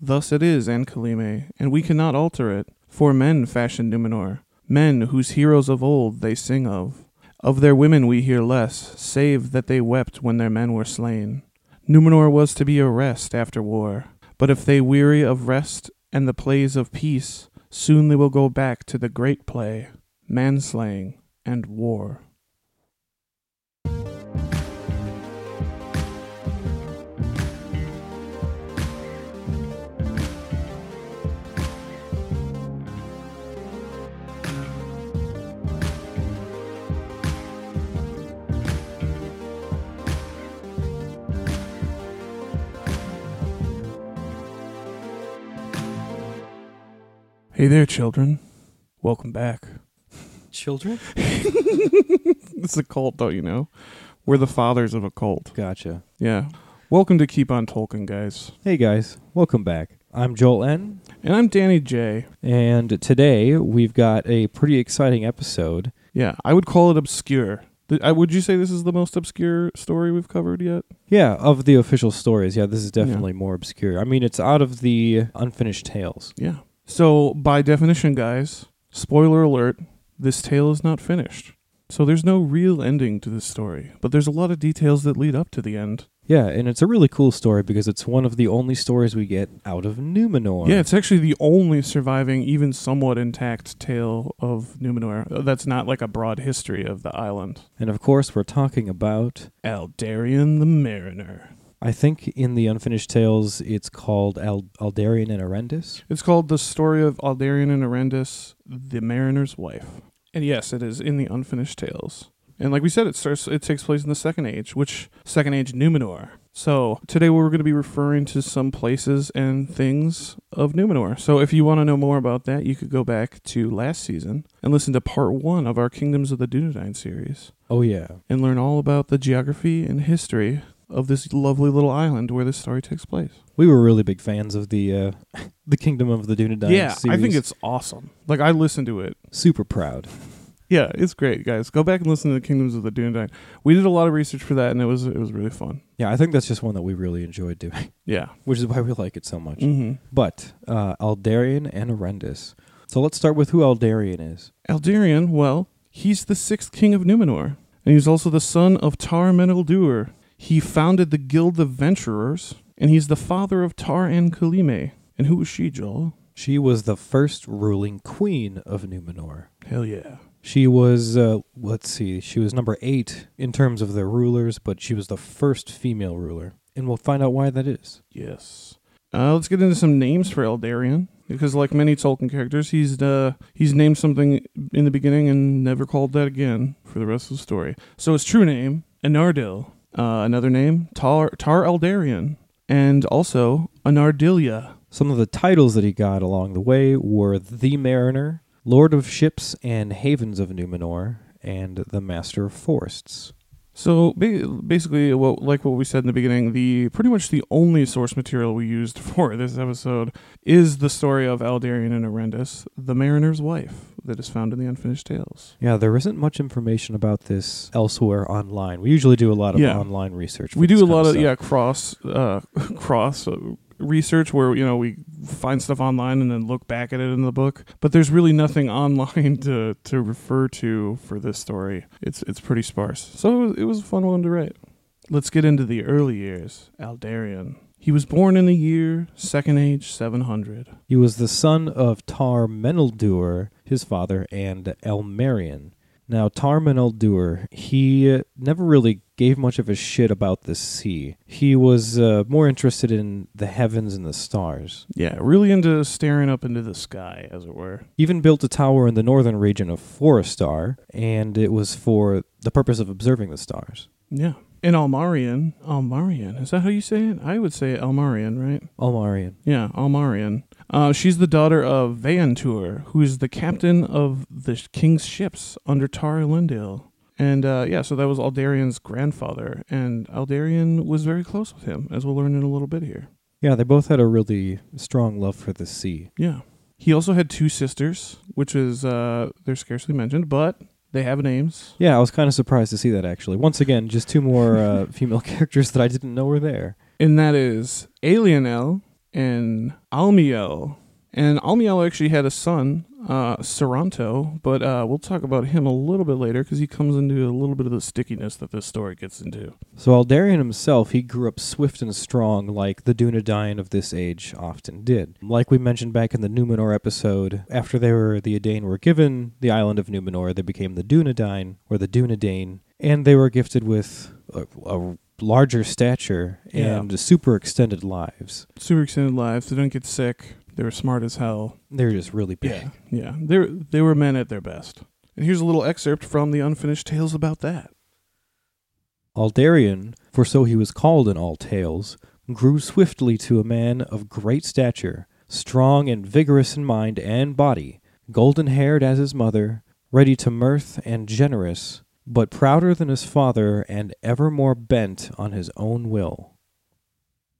Thus it is, Ancalime, and we cannot alter it. For men fashioned Numenor, men whose heroes of old they sing of. Of their women we hear less, save that they wept when their men were slain. Numenor was to be a rest after war, but if they weary of rest and the plays of peace, soon they will go back to the great play, manslaying and war. Hey there, children. Welcome back. Children? it's a cult, don't you know? We're the fathers of a cult. Gotcha. Yeah. Welcome to Keep on Tolkien, guys. Hey guys, welcome back. I'm Joel N, And I'm Danny J. and today we've got a pretty exciting episode. Yeah, I would call it obscure. Th- I- Would you say this is the most obscure story we've covered yet? Yeah, of the official stories. Yeah, this is definitely more obscure. I mean, it's out of the unfinished tales. Yeah. So, by definition, guys, spoiler alert, this tale is not finished. So, there's no real ending to this story, but there's a lot of details that lead up to the end. Yeah, and it's a really cool story because it's one of the only stories we get out of Numenor. Yeah, it's actually the only surviving, even somewhat intact tale of Numenor uh, that's not like a broad history of the island. And of course, we're talking about Aldarion the Mariner. I think in the unfinished tales it's called Al- Aldarion and Arendis. It's called The Story of Aldarion and Arendis, the Mariner's Wife. And yes, it is in the Unfinished Tales. And like we said, it starts. It takes place in the Second Age, which Second Age Numenor. So today we're going to be referring to some places and things of Numenor. So if you want to know more about that, you could go back to last season and listen to part one of our Kingdoms of the Dunedain series Oh yeah. and learn all about the geography and history of this lovely little island where this story takes place. We were really big fans of the uh, the Kingdom of the Dunedain yeah, series. I think it's awesome. Like I listened to it super proud. Yeah, it's great, guys. Go back and listen to the Kingdoms of the Dunedain. We did a lot of research for that, and it was it was really fun. Yeah, I think that's just one that we really enjoyed doing, Yeah. which is why we like it so much. hmm But uh, Aldarion and Arendis. So let's start with who Aldarion is. Aldarion, well, he's the sixth king of Numenor, and he's also the son of Tar Meneldur. He founded the Guild of Venturers, and he's the father of Tar Ancalime. And who was she, Joel? She was the first ruling queen of Numenor. Hell yeah. She was, uh, let's see, she was number eight in terms of the rulers, but she was the first female ruler. And we'll find out why that is. Yes. Uh, let's get into some names for Eldarion, because like many Tolkien characters, he's uh, he's named something in the beginning and never called that again for the rest of the story. So his true name, Enardil. Uh, another name, Tar Tar Eldarion, and also Enardilia. Some of the titles that he got along the way were the Mariner, Lord of Ships and Havens of Numenor, and the Master of Forests. So basically, what like what we said in the beginning, the pretty much the only source material we used for this episode is the story of Eldarion and Arendis, the Mariner's wife, that is found in the Unfinished Tales. Yeah, there isn't much information about this elsewhere online. We usually do a lot of Yeah. online research. we do a lot of stuff. yeah cross uh cross uh, research where you know we find stuff online and then look back at it in the book but there's really nothing online to to refer to for this story. It's it's pretty sparse. So it was, a fun one to write. Let's get into the early years. Aldarion he was born in the year second age 700 He was the son of Tar Meneldur, his father, and Elmerion. Now, Tar Meneldur, he never really gave much of a shit about the sea. He was uh, more interested in the heavens and the stars. yeah really into staring up into the sky as it were Even built a tower in the northern region of Forostar, and it was for the purpose of observing the stars. yeah in Almarian, Almarian, is that how you say it? I would say Almarian, right? Almarian. Yeah, Almarian. Uh, she's the daughter of Vayantur, who is the captain of the king's ships under Tar Elendil. And uh, yeah, so that was Aldarion's grandfather, and Aldarion was very close with him, as we'll learn in a little bit here. Yeah, they both had a really strong love for the sea. Yeah. He also had two sisters, which is uh, they're scarcely mentioned, but they have names. Yeah, I was kind of surprised to see that actually. Once again, just two more uh, female characters that I didn't know were there. And that is Alienel and Almiel. And Almiel actually had a son, uh, but uh, we'll talk about him a little bit later because he comes into a little bit of the stickiness that this story gets into. So Aldarion himself, he grew up swift and strong like the Dunedain of this age often did. Like we mentioned back in the Numenor episode, after they were the Edain were given the island of Numenor, they became the Dunedain or the Dunedain, and they were gifted with a, a larger stature Yeah. and super extended lives. Super extended lives. They don't get sick. They were smart as hell. They're just really big. Yeah, yeah. They were, they were men at their best. And here's a little excerpt from the unfinished tales about that. Aldarion, for so he was called in all tales, grew swiftly to a man of great stature, strong and vigorous in mind and body, golden haired as his mother, ready to mirth and generous, but prouder than his father and ever more bent on his own will.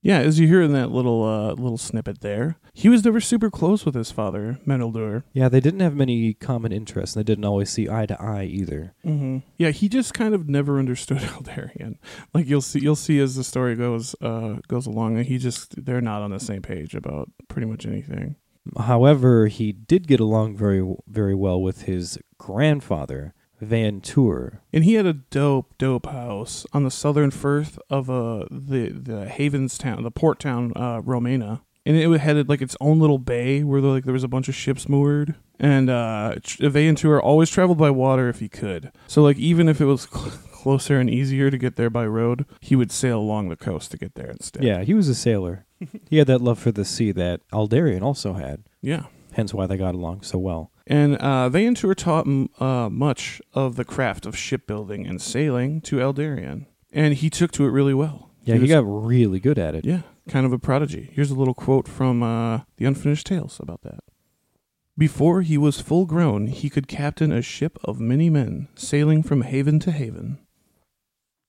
Yeah, as you hear in that little uh, little snippet there, he was never super close with his father, Meneldur. Yeah, they didn't have many common interests, and they didn't always see eye to eye either. Mm-hmm. Yeah, he just kind of never understood Eldarion. Like you'll see, you'll see as the story goes uh, goes along, he just they're not on the same page about pretty much anything. However, he did get along very, very well with his grandfather, Van Tour. And he had a dope, dope house on the southern firth of uh, the the Havens town, the port town, uh, Romenna. And it had like its own little bay where like there was a bunch of ships moored. And uh, Vayantur always traveled by water if he could. So like even if it was cl- closer and easier to get there by road, he would sail along the coast to get there instead. Yeah, he was a sailor. he had that love for the sea that Aldarion also had, yeah. hence why they got along so well. And uh, turn taught m- uh, much of the craft of shipbuilding and sailing to Eldarion, and he took to it really well. Yeah, he was- got really good at it. Yeah, kind of a prodigy. Here's a little quote from uh, the Unfinished Tales about that. Before he was full grown, he could captain a ship of many men, sailing from haven to haven.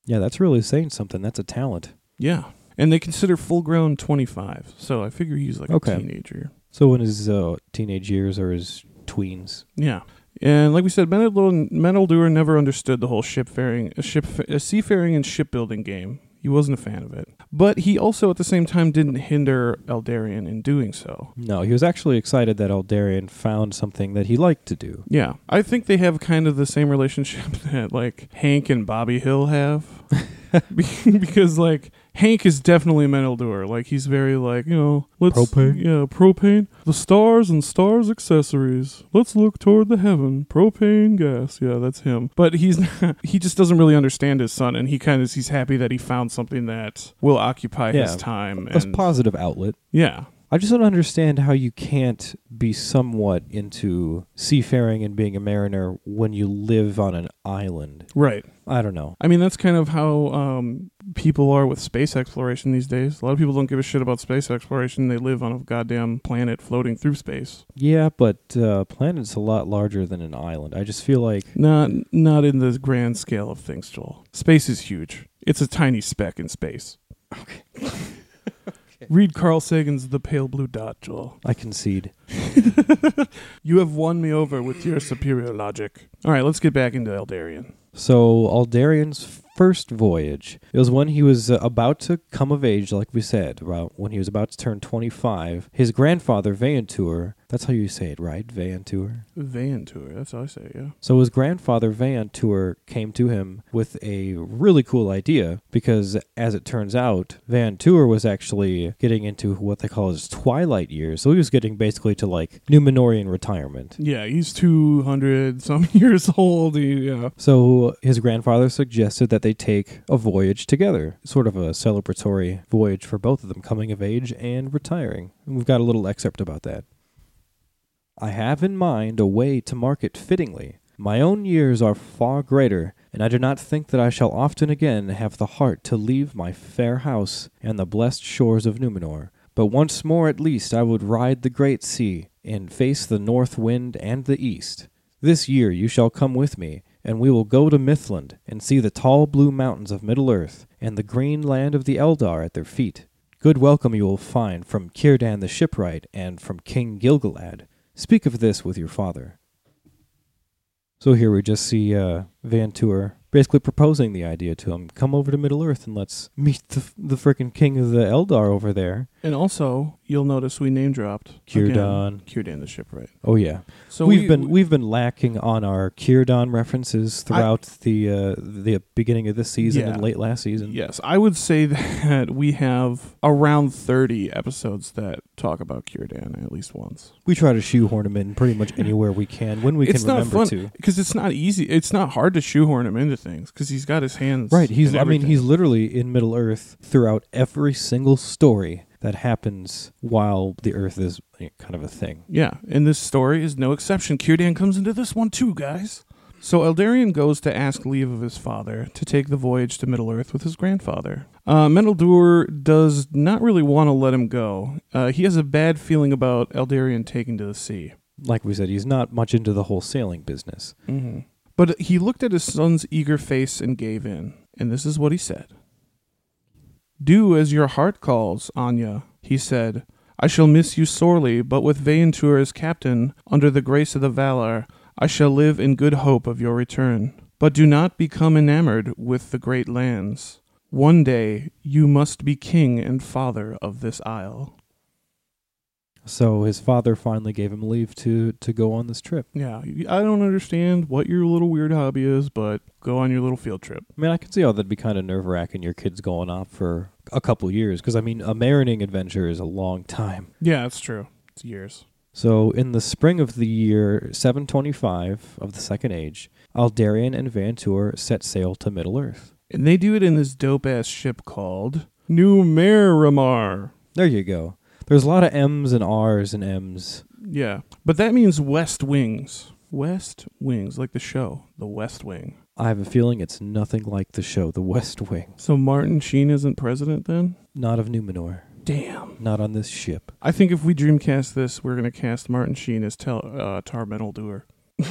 Yeah, that's really saying something. That's a talent. Yeah, and they consider full grown 25, so I figure he's like Okay. a teenager. So in his uh, teenage years or his tweens. Yeah. And like we said, Meneldur never understood the whole shipfaring, ship, uh, a uh, seafaring and shipbuilding game. He wasn't a fan of it. But he also, at the same time, didn't hinder Eldarion in doing so. No, he was actually excited that Aldarion found something that he liked to do. Yeah, I think they have kind of the same relationship that like Hank and Bobby Hill have, because like Hank is definitely Meneldur. Like he's very like you know let's Propane? yeah propane the stars and stars accessories. Let's look toward the heaven. Propane gas. Yeah, that's him. But he's he just doesn't really understand his son, and he kind of he's happy that he found something that will occupy his Yeah, time. A And positive outlet. yeah, I just don't understand how you can't be somewhat into seafaring and being a mariner when you live on an island. right. I don't know. I mean, that's kind of how um, people are with space exploration these days. A lot of people don't give a shit about space exploration. They live on a goddamn planet floating through space. Yeah, but uh, planet's a lot larger than an island. I just feel like Not not in the grand scale of things, Joel. Space is huge. It's a tiny speck in space. Okay. Read Carl Sagan's The Pale Blue Dot, Joel. I concede. You have won me over with your superior logic. All right, let's get back into Eldarion. So Aldarion's first voyage. It was when he was uh, about to come of age, like we said, about when he was about to turn 25. His grandfather, Vayantur, that's how you say it, right? Van Tour? Van tour. That's how I say it, yeah. So his grandfather, Van Tour, came to him with a really cool idea because, as it turns out, Van Tour was actually getting into what they call his twilight years. So he was getting basically to like Numenorian retirement. Yeah, he's 200 some years old. He, yeah. So his grandfather suggested that they take a voyage together, sort of a celebratory voyage for both of them, coming of age and retiring. And we've got a little excerpt about that. I have in mind a way to mark it fittingly. My own years are far greater, and I do not think that I shall often again have the heart to leave my fair house and the blessed shores of Numenor. But once more at least I would ride the great sea, and face the north wind and the east. This year you shall come with me, and we will go to Mithlond, and see the tall blue mountains of Middle Earth, and the green land of the Eldar at their feet. Good welcome you will find from Círdan the shipwright, and from King Gilgalad. Speak of this with your father. So here we just see uh, Van Tour basically proposing the idea to him. Come over to Middle Earth and let's meet the the frickin' king of the Eldar over there. And also, you'll notice we name dropped Círdan. Círdan the shipwright. Oh yeah. So we've we- been we've been lacking on our Círdan references throughout the uh, the beginning of this season Yeah. and late last season. Yes, I would say that we have around 30 episodes that talk about Círdan at least once. We try to shoehorn him in pretty much anywhere we can when we it's can remember fun to. because it's not easy. It's not hard to shoehorn him into things because he's got his hands. Right. He's. I mean, he's literally in Middle Earth throughout every single story that happens while the Earth is kind of a thing. Yeah, and this story is no exception. Círdan comes into this one too, guys. So Eldarion goes to ask leave of his father to take the voyage to Middle Earth with his grandfather. Uh, Meneldur does not really want to let him go. Uh, he has a bad feeling about Eldarion taking to the sea. Like we said, he's not much into the whole sailing business. Mm-hmm. But he looked at his son's eager face and gave in. And this is what he said Do as your heart calls, Anya, he said. I shall miss you sorely, but with Vayentur as captain, under the grace of the Valar, I shall live in good hope of your return. But do not become enamored with the great lands. One day you must be king and father of this isle. So his father finally gave him leave to to go on this trip. Yeah, I don't understand what your little weird hobby is, but go on your little field trip. I mean, I can see how that'd be kind of nerve wracking. Your kid's going off for a couple years because I mean, a marining adventure is a long time. Yeah, that's true. It's years. So, in the spring of the year 725 of the Second Age, Aldarion and Vantur set sail to Middle Earth. And they do it in this dope ass ship called Numerramar. There you go. There's a lot of M's and R's and M's. Yeah. But that means West Wings. West Wings, like the show, The West Wing. I have a feeling it's nothing like the show The West Wing. So Martin Sheen isn't president then? Not of Numenor. Damn. Not on this ship. I think if we dreamcast this, we're going to cast Martin Sheen as tel- uh, Tar Metal Doer.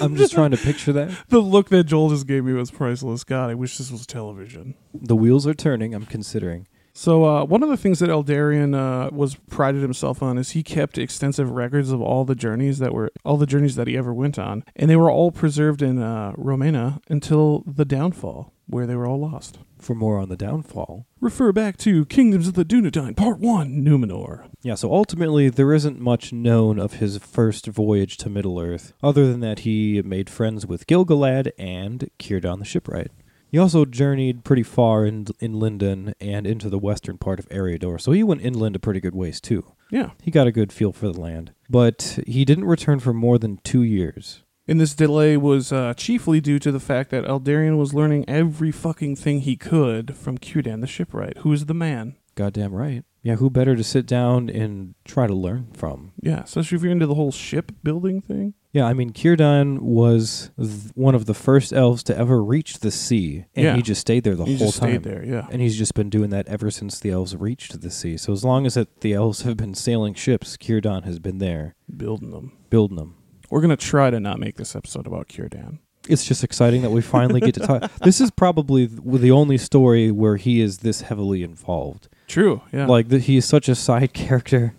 I'm just trying to picture that. The look that Joel just gave me was priceless. God, I wish this was television. The wheels are turning, I'm considering. So uh, one of the things that Eldarion uh, was prided himself on is he kept extensive records of all the journeys that were all the journeys that he ever went on, and they were all preserved in uh, Romenna until the downfall, where they were all lost. For more on the downfall. Refer back to Kingdoms of the Dunedain, Part One, Numenor. Yeah, so ultimately, there isn't much known of his first voyage to Middle Earth, other than that he made friends with Gilgalad and Círdan the shipwright. He also journeyed pretty far in, in Lindon and into the western part of Eriador, so he went inland a pretty good ways too. Yeah, He got a good feel for the land. But he didn't return for more than two years. and this delay was uh, chiefly due to the fact that Eldarion was learning every fucking thing he could from Círdan the shipwright, who is the man. Goddamn right. Yeah, who better to sit down and try to learn from? Yeah, especially if you're into the whole ship building thing. Yeah, I mean, Círdan was th- one of the first elves to ever reach the sea, and Yeah. he just stayed there the he whole just time. stayed there, yeah. And he's just been doing that ever since the elves reached the sea. So as long as the elves have been sailing ships, Círdan has been there building them. building them. We're gonna try to not make this episode about Círdan. It's just exciting that we finally get to talk. This is probably th- the only story where he is this heavily involved. True, yeah. Like the, he is such a side character.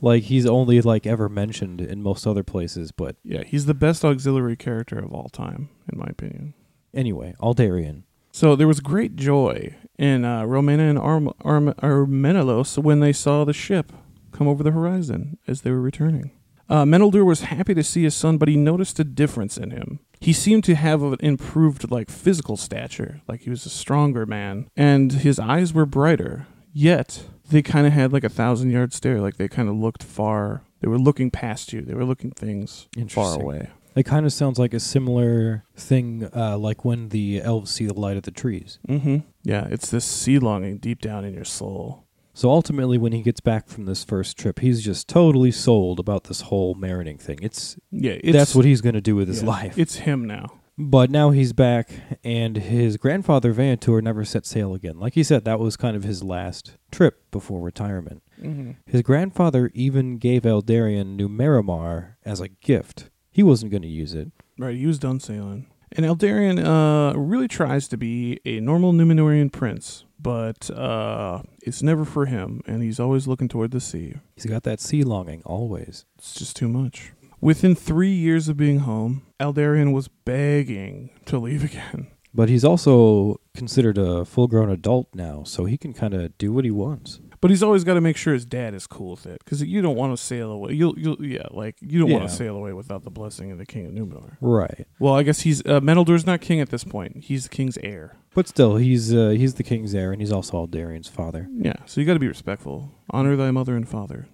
Like he's only like ever mentioned in most other places. But yeah, he's the best auxiliary character of all time, in my opinion. anyway, Aldarion. So there was great joy in uh, Romenna and Arm- Arm- Armenelos when they saw the ship come over the horizon as they were returning. Uh, Meneldur was happy to see his son, but he noticed a difference in him. He seemed to have an improved, like physical stature, like he was a stronger man, and his eyes were brighter. Yet they kind of had like a thousand yard stare, like they kind of looked far. They were looking past you. They were looking things far away. It kind of sounds like a similar thing, uh, like when the elves see the light of the trees. Mm-hmm. Yeah, it's this sea longing deep down in your soul. So ultimately, when he gets back from this first trip, he's just totally sold about this whole marining thing. It's Yeah, it's, that's what he's going to do with his yeah, life. It's him now. But now he's back, and his grandfather Vantur never set sail again. Like he said, that was kind of his last trip before retirement. Mm-hmm. His grandfather even gave Eldarion Numerramar as a gift. He wasn't going to use it. Right, he was done sailing. And Eldarion uh, really tries to be a normal Numenorian prince, but uh, it's never for him, and he's always looking toward the sea. He's got that sea longing always. It's just too much. Within three years of being home, Eldarion was begging to leave again. But he's also considered a full grown adult now, so he can kind of do what he wants. But he's always got to make sure his dad is cool with it, because you don't want to sail away. You'll, you'll, yeah, like you don't want Yeah. to sail away without the blessing of the king of Numenor. Right. Well, I guess he's uh, Meneldur's not king at this point. He's the king's heir. But still, he's uh, he's the king's heir, and he's also Aldarion's father. Yeah, so you got to be respectful. Honor thy mother and father.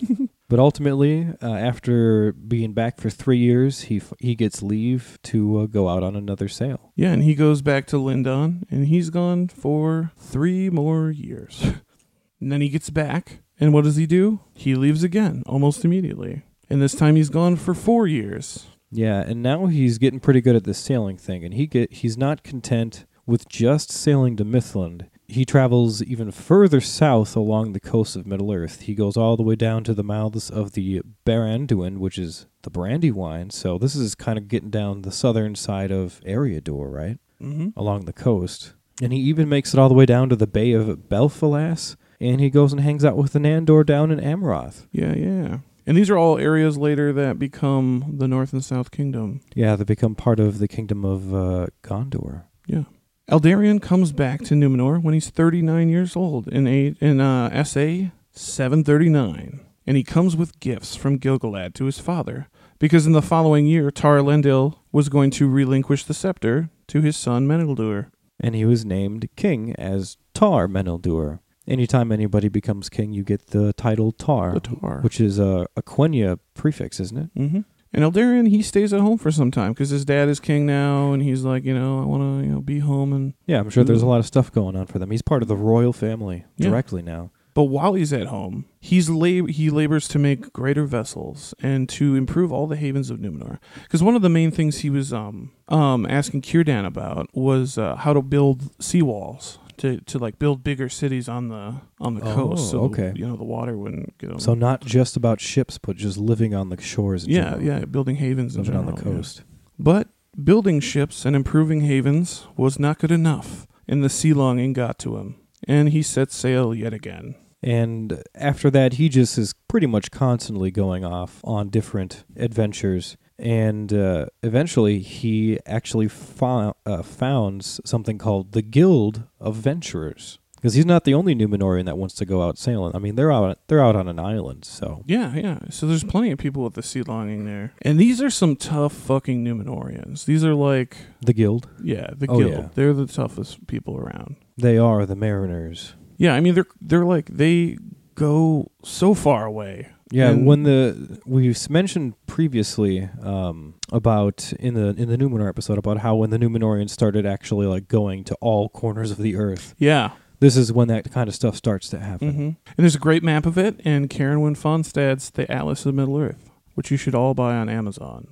But ultimately, uh, after being back for three years, he f- he gets leave to uh, go out on another sail. Yeah, and he goes back to Lindon, and he's gone for three more years. and then he gets back, and what does he do? He leaves again, almost immediately. And this time he's gone for four years. Yeah, and now he's getting pretty good at this sailing thing, and he get he's not content with just sailing to Mithlond. He travels even further south along the coast of Middle Earth. He goes all the way down to the mouths of the Baranduin, which is the Brandywine. So this is kind of getting down the southern side of Eriador, right? Mm-hmm. along the coast. And he even makes it all the way down to the Bay of Belfalas, and he goes and hangs out with the Nandor down in Amaroth. Yeah, yeah. And these are all areas later that become the North and South Kingdom. Yeah, they become part of the kingdom of uh, Gondor. Yeah. Eldarion comes back to Numenor when he's 39 years old in a in uh, SA 739, and he comes with gifts from Gilgalad to his father because in the following year Tar Elendil was going to relinquish the scepter to his son Meneldur. And he was named king as Tar Meneldur. Anytime anybody becomes king, you get the title Tar, The Tar. which is a, Quenya prefix, isn't it? hmm And Eldarion, he stays at home for some time because his dad is king now, and he's like, you know, I want to, you know, be home. And Yeah, I'm sure there's a Mm. lot of stuff going on for them. He's part of the royal family Yeah. directly now. but while he's at home, he's lab- he labors to make greater vessels and to improve all the havens of Numenor. Because one of the main things he was um um asking Círdan about was uh, how to build seawalls. To, to like build bigger cities on the on the Oh, coast, so oh, okay. you know the water wouldn't get 'em. So not just about ships, but just living on the shores. yeah, general. yeah, building havens in living on the general, yeah. coast. But building ships and improving havens was not good enough, and the sea longing got to him, and he set sail yet again. And after that, he just is pretty much constantly going off on different adventures. And uh, eventually, he actually fo- uh, founds something called the Guild of Venturers. Because he's not the only Numenorian that wants to go out sailing. I mean, they're out they're out on an island, so Yeah, yeah. So there's plenty of people with the sea longing there, and these are some tough fucking Numenorians. These are like, the Guild. yeah, the Oh, guild. yeah. They're the toughest people around. They are the mariners. Yeah, I mean they're they're like they go so far away. Yeah, And- when the we mentioned previously um, about in the in the Numenor episode about how when the Numenorians started actually like going to all corners of the earth, Yeah. this is when that kind of stuff starts to happen. hmm And there's a great map of it, in Karen Wynne Fonstad's The Atlas of Middle Earth, which you should all buy on Amazon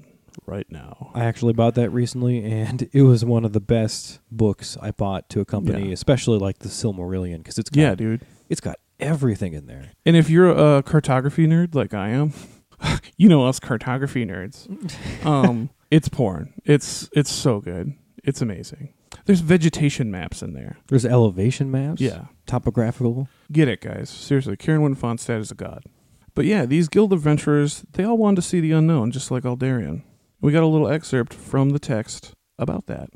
right now. I actually bought that recently, and it was one of the best books I bought to accompany, Yeah. especially like the Silmarillion, because it's got, Yeah, dude. it's got everything in there. And if you're a cartography nerd like I am, you know us cartography nerds. Um, it's porn. It's it's so good. It's amazing. There's vegetation maps in there. There's elevation maps, Yeah. topographical. Get it, guys. Seriously, Karen Wynne Fonstad is a god. But yeah, these guild adventurers, they all wanted to see the unknown, just like Aldarion. We got a little excerpt from the text about that.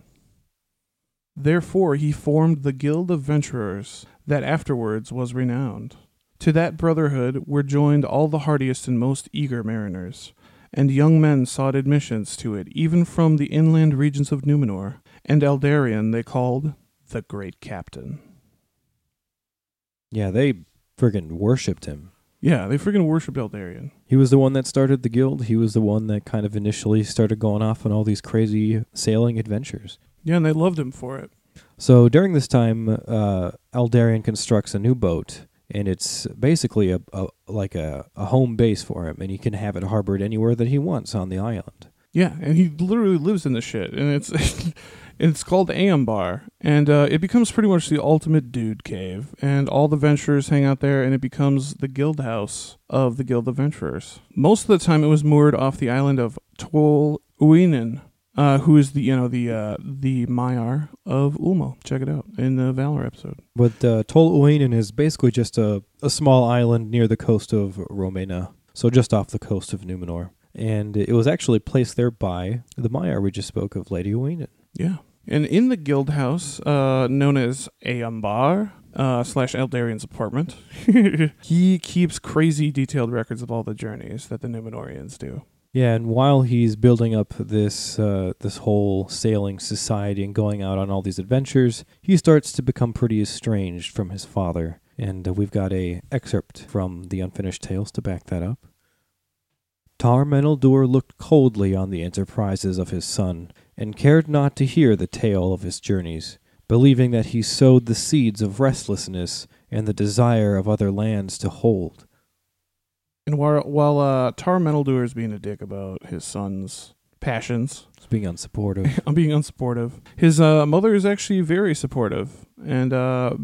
Therefore he formed the guild of venturers that afterwards was renowned. To that brotherhood were joined all the hardiest and most eager mariners, and young men sought admissions to it, even from the inland regions of Numenor, and Eldarion they called the Great Captain. Yeah, they friggin' worshipped him. Yeah, they friggin' worshipped Eldarion. He was the one that started the guild. He was the one that kind of initially started going off on all these crazy sailing adventures. Yeah, and they loved him for it. So during this time, uh, Aldarion constructs a new boat, and it's basically a, a like a, a home base for him, and he can have it harbored anywhere that he wants on the island. Yeah, and he literally lives in the shit, and it's it's called Eambar, and uh, it becomes pretty much the ultimate dude cave, and all the venturers hang out there, and it becomes the guild house of the Guild of Venturers. Most of the time, it was moored off the island of Tol Uinen, uh, who is the you know the uh, the Maiar of Ulmo. Check it out in the Valar episode. But uh, Tol Uinen is basically just a, a small island near the coast of Romenna, so just off the coast of Numenor. And it was actually placed there by the Maiar we just spoke of, Lady Uinen. Yeah. And in the guild house, uh, known as Eambar, uh, slash Eldarion's apartment, he keeps crazy detailed records of all the journeys that the Numenorians do. Yeah, and while he's building up this uh, this whole sailing society and going out on all these adventures, he starts to become pretty estranged from his father. And uh, we've got a excerpt from the Unfinished Tales to back that up. Tar Meneldur looked coldly on the enterprises of his son, and cared not to hear the tale of his journeys, believing that he sowed the seeds of restlessness and the desire of other lands to hold. And while while uh, Tar Meneldur is being a dick about his son's passions, He's being unsupportive. I'm being unsupportive. His uh, mother is actually very supportive, and uh,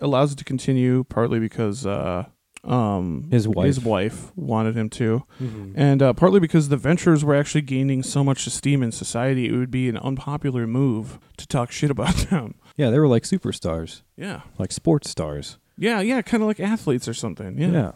allows it to continue partly because uh, um, His wife. his wife wanted him to, Mhm. and uh, partly because the ventures were actually gaining so much esteem in society, it would be an unpopular move to talk shit about them. Yeah, they were like superstars, Yeah, like sports stars. yeah, yeah, kind of like athletes or something. Yeah. yeah.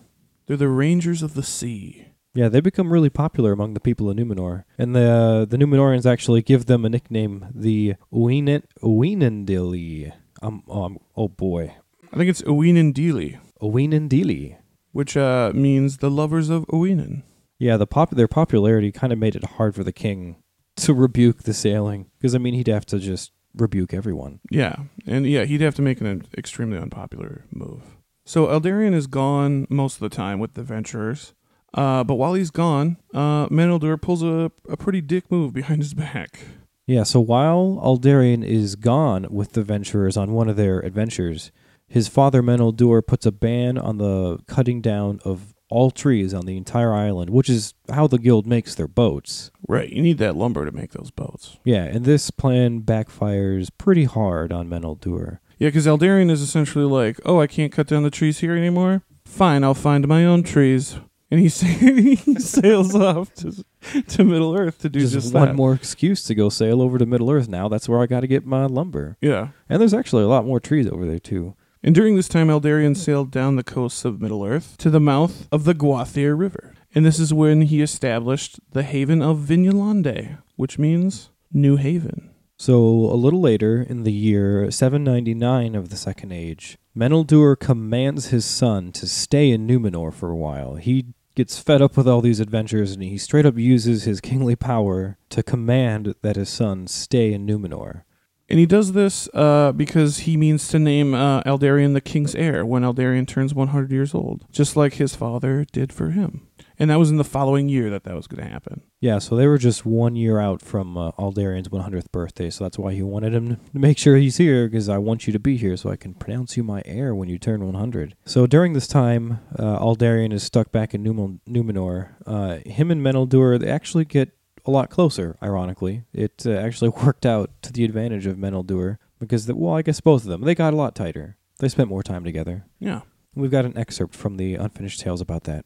They're the Rangers of the Sea. Yeah, they become really popular among the people of Numenor, and the the Numenorians actually give them a nickname, the Uinen Uinendili. Um, um, oh boy, I think it's Uinen Dili, Uinendili. which uh, means the lovers of Uinen. Yeah, the pop their popularity kind of made it hard for the king to rebuke the sailing, because I mean he'd have to just rebuke everyone. Yeah, and yeah, he'd have to make an extremely unpopular move. So Eldarion is gone most of the time with the Venturers, uh, but while he's gone, uh, Meneldur pulls a, a pretty dick move behind his back. Yeah, so while Aldarion is gone with the Venturers on one of their adventures, his father Meneldur puts a ban on the cutting down of all trees on the entire island, which is how the guild makes their boats. Right, you need that lumber to make those boats. Yeah, and this plan backfires pretty hard on Meneldur. Yeah, because Eldarion is essentially like, oh, I can't cut down the trees here anymore. Fine, I'll find my own trees. And he, sa- he sails off to, to Middle Earth to do Just, just, one that. more excuse to go sail over to Middle Earth now. That's where I got to get my lumber. Yeah. And there's actually a lot more trees over there too. And during this time, Eldarion sailed down the coasts of Middle Earth to the mouth of the Gwathir River. And this is when he established the haven of Vinyalonde, which means New Haven. So, a little later, in the year 799 of the Second Age, Meneldur commands his son to stay in Numenor for a while. He gets fed up with all these adventures and he straight up uses his kingly power to command that his son stay in Numenor. And he does this uh, because he means to name uh, Eldarion the king's heir when Eldarion turns 100 years old, just like his father did for him. And that was in the following year that that was going to happen. Yeah, so they were just one year out from uh, Aldarion's 100th birthday, so that's why he wanted him to make sure he's here, because I want you to be here so I can pronounce you my heir when you turn 100. So during this time, uh, Aldarion is stuck back in Numen- Numenor. Uh, him and Meneldur, they actually get a lot closer, ironically. It uh, actually worked out to the advantage of Meneldur, because, the, well, I guess both of them, they got a lot tighter. They spent more time together. Yeah. We've got an excerpt from the Unfinished Tales about that.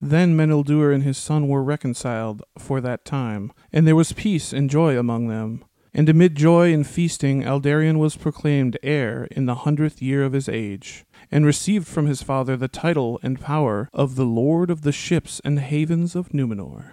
Then Meneldur and his son were reconciled for that time, and there was peace and joy among them. And amid joy and feasting, Eldarion was proclaimed heir in the hundredth year of his age, and received from his father the title and power of the Lord of the Ships and Havens of Numenor.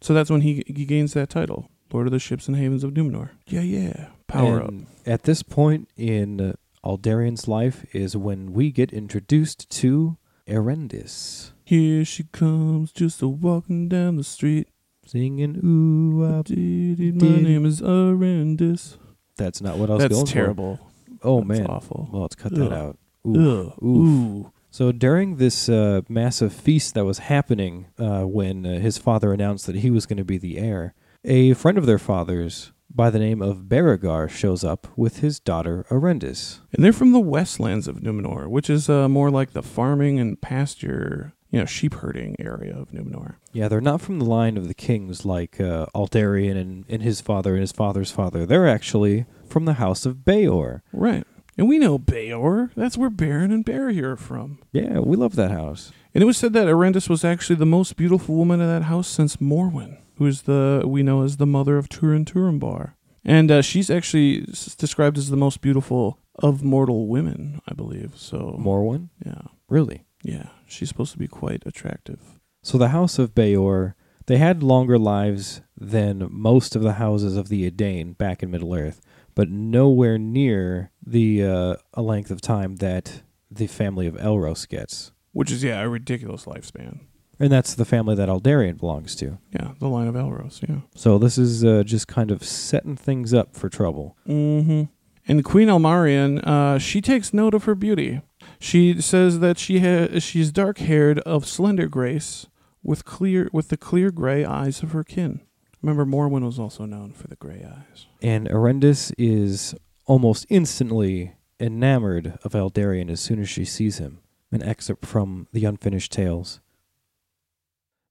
So that's when he, he gains that title, Lord of the Ships and Havens of Numenor. Yeah, yeah, power up. At this point in uh, Aldarion's life is when we get introduced to Erendis, Here she comes, just a walking down the street. singing "Ooh, ah, Diddy, my diddy. name is Arendis. That's not what I was going That's for. terrible. Oh That's man. awful. Well, let's cut that out. Ooh. Ugh. Ooh. So during this uh, massive feast that was happening uh, when uh, his father announced that he was going to be the heir, a friend of their father's by the name of Beregar shows up with his daughter Arendis. And they're from the westlands of Numenor, which is uh, more like the farming and pasture, you know, sheep herding area of Numenor. Yeah, they're not from the line of the kings like uh, and, and his father and his father's father. They're actually from the house of Beor. Right. And we know Beor. That's where Beren and Barahir are from. Yeah, we love that house. And it was said that Arendis was actually the most beautiful woman in that house since Morwen, who is the we know as the mother of Turin Turambar. And uh, she's actually s- described as the most beautiful of mortal women, I believe. So Morwen? yeah, Really? yeah, she's supposed to be quite attractive. So the house of Beor, they had longer lives than most of the houses of the Edain back in Middle Earth, but nowhere near the uh, a length of time that the family of Elros gets. Which is yeah, a ridiculous lifespan. And that's the family that Aldarion belongs to. Yeah, the line of Elros. Yeah. So this is uh, just kind of setting things up for trouble. Mm-hmm. And Queen Elmarian, uh, she takes note of her beauty. She says that she ha- she's dark haired, of slender grace, with clear with the clear gray eyes of her kin. Remember, Morwen was also known for the gray eyes. And Arendis is almost instantly enamored of Aldarion as soon as she sees him. An excerpt from the Unfinished Tales.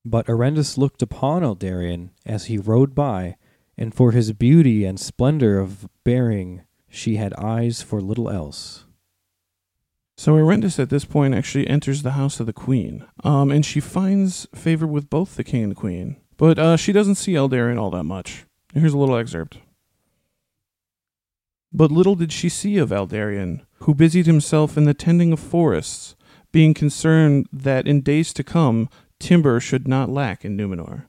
But Arendis looked upon Aldarion as he rode by, and for his beauty and splendor of bearing, she had eyes for little else. So Arendis at this point actually enters the house of the queen, um, and she finds favor with both the king and the queen. But uh, she doesn't see Eldarion all that much. Here's a little excerpt. But little did she see of Eldarion, who busied himself in the tending of forests, being concerned that in days to come timber should not lack in Numenor.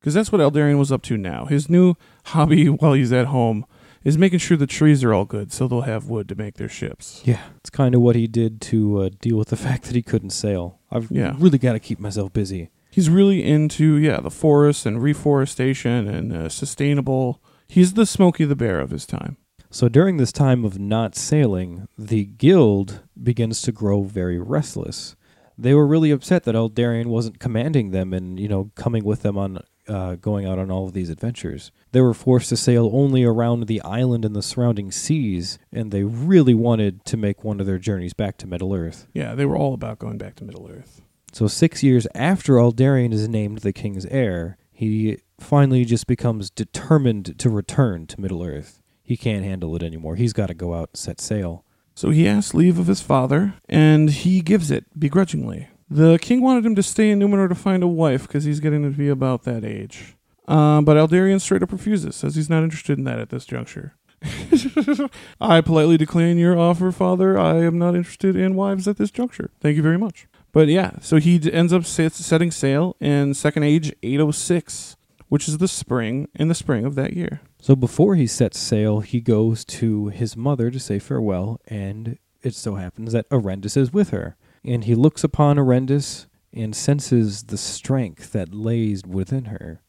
Because that's what Eldarion was up to now. His new hobby while he's at home is making sure the trees are all good so they'll have wood to make their ships. Yeah, it's kind of what he did to uh, deal with the fact that he couldn't sail. I've Yeah. really got to keep myself busy. He's really into yeah the forests and reforestation and uh, sustainable. He's the Smokey the Bear of his time. So during this time of not sailing, the guild begins to grow very restless. They were really upset that Eldarion wasn't commanding them and, you know, coming with them on uh, going out on all of these adventures. They were forced to sail only around the island and the surrounding seas, and they really wanted to make one of their journeys back to Middle Earth. Yeah, they were all about going back to Middle Earth. So six years after Aldarion is named the king's heir, he finally just becomes determined to return to Middle Earth. He can't handle it anymore. He's got to go out and set sail. So he asks leave of his father, and he gives it begrudgingly. The king wanted him to stay in Numenor to find a wife because he's getting to be about that age. Um, but Aldarion straight up refuses, says he's not interested in that at this juncture. I politely decline your offer, father. I am not interested in wives at this juncture. Thank you very much. But yeah, so he ends up set, setting sail in Second Age 806, which is the spring in the spring of that year. So before he sets sail, he goes to his mother to say farewell, and it so happens that Arendis is with her. And he looks upon Arendis and senses the strength that lays within her.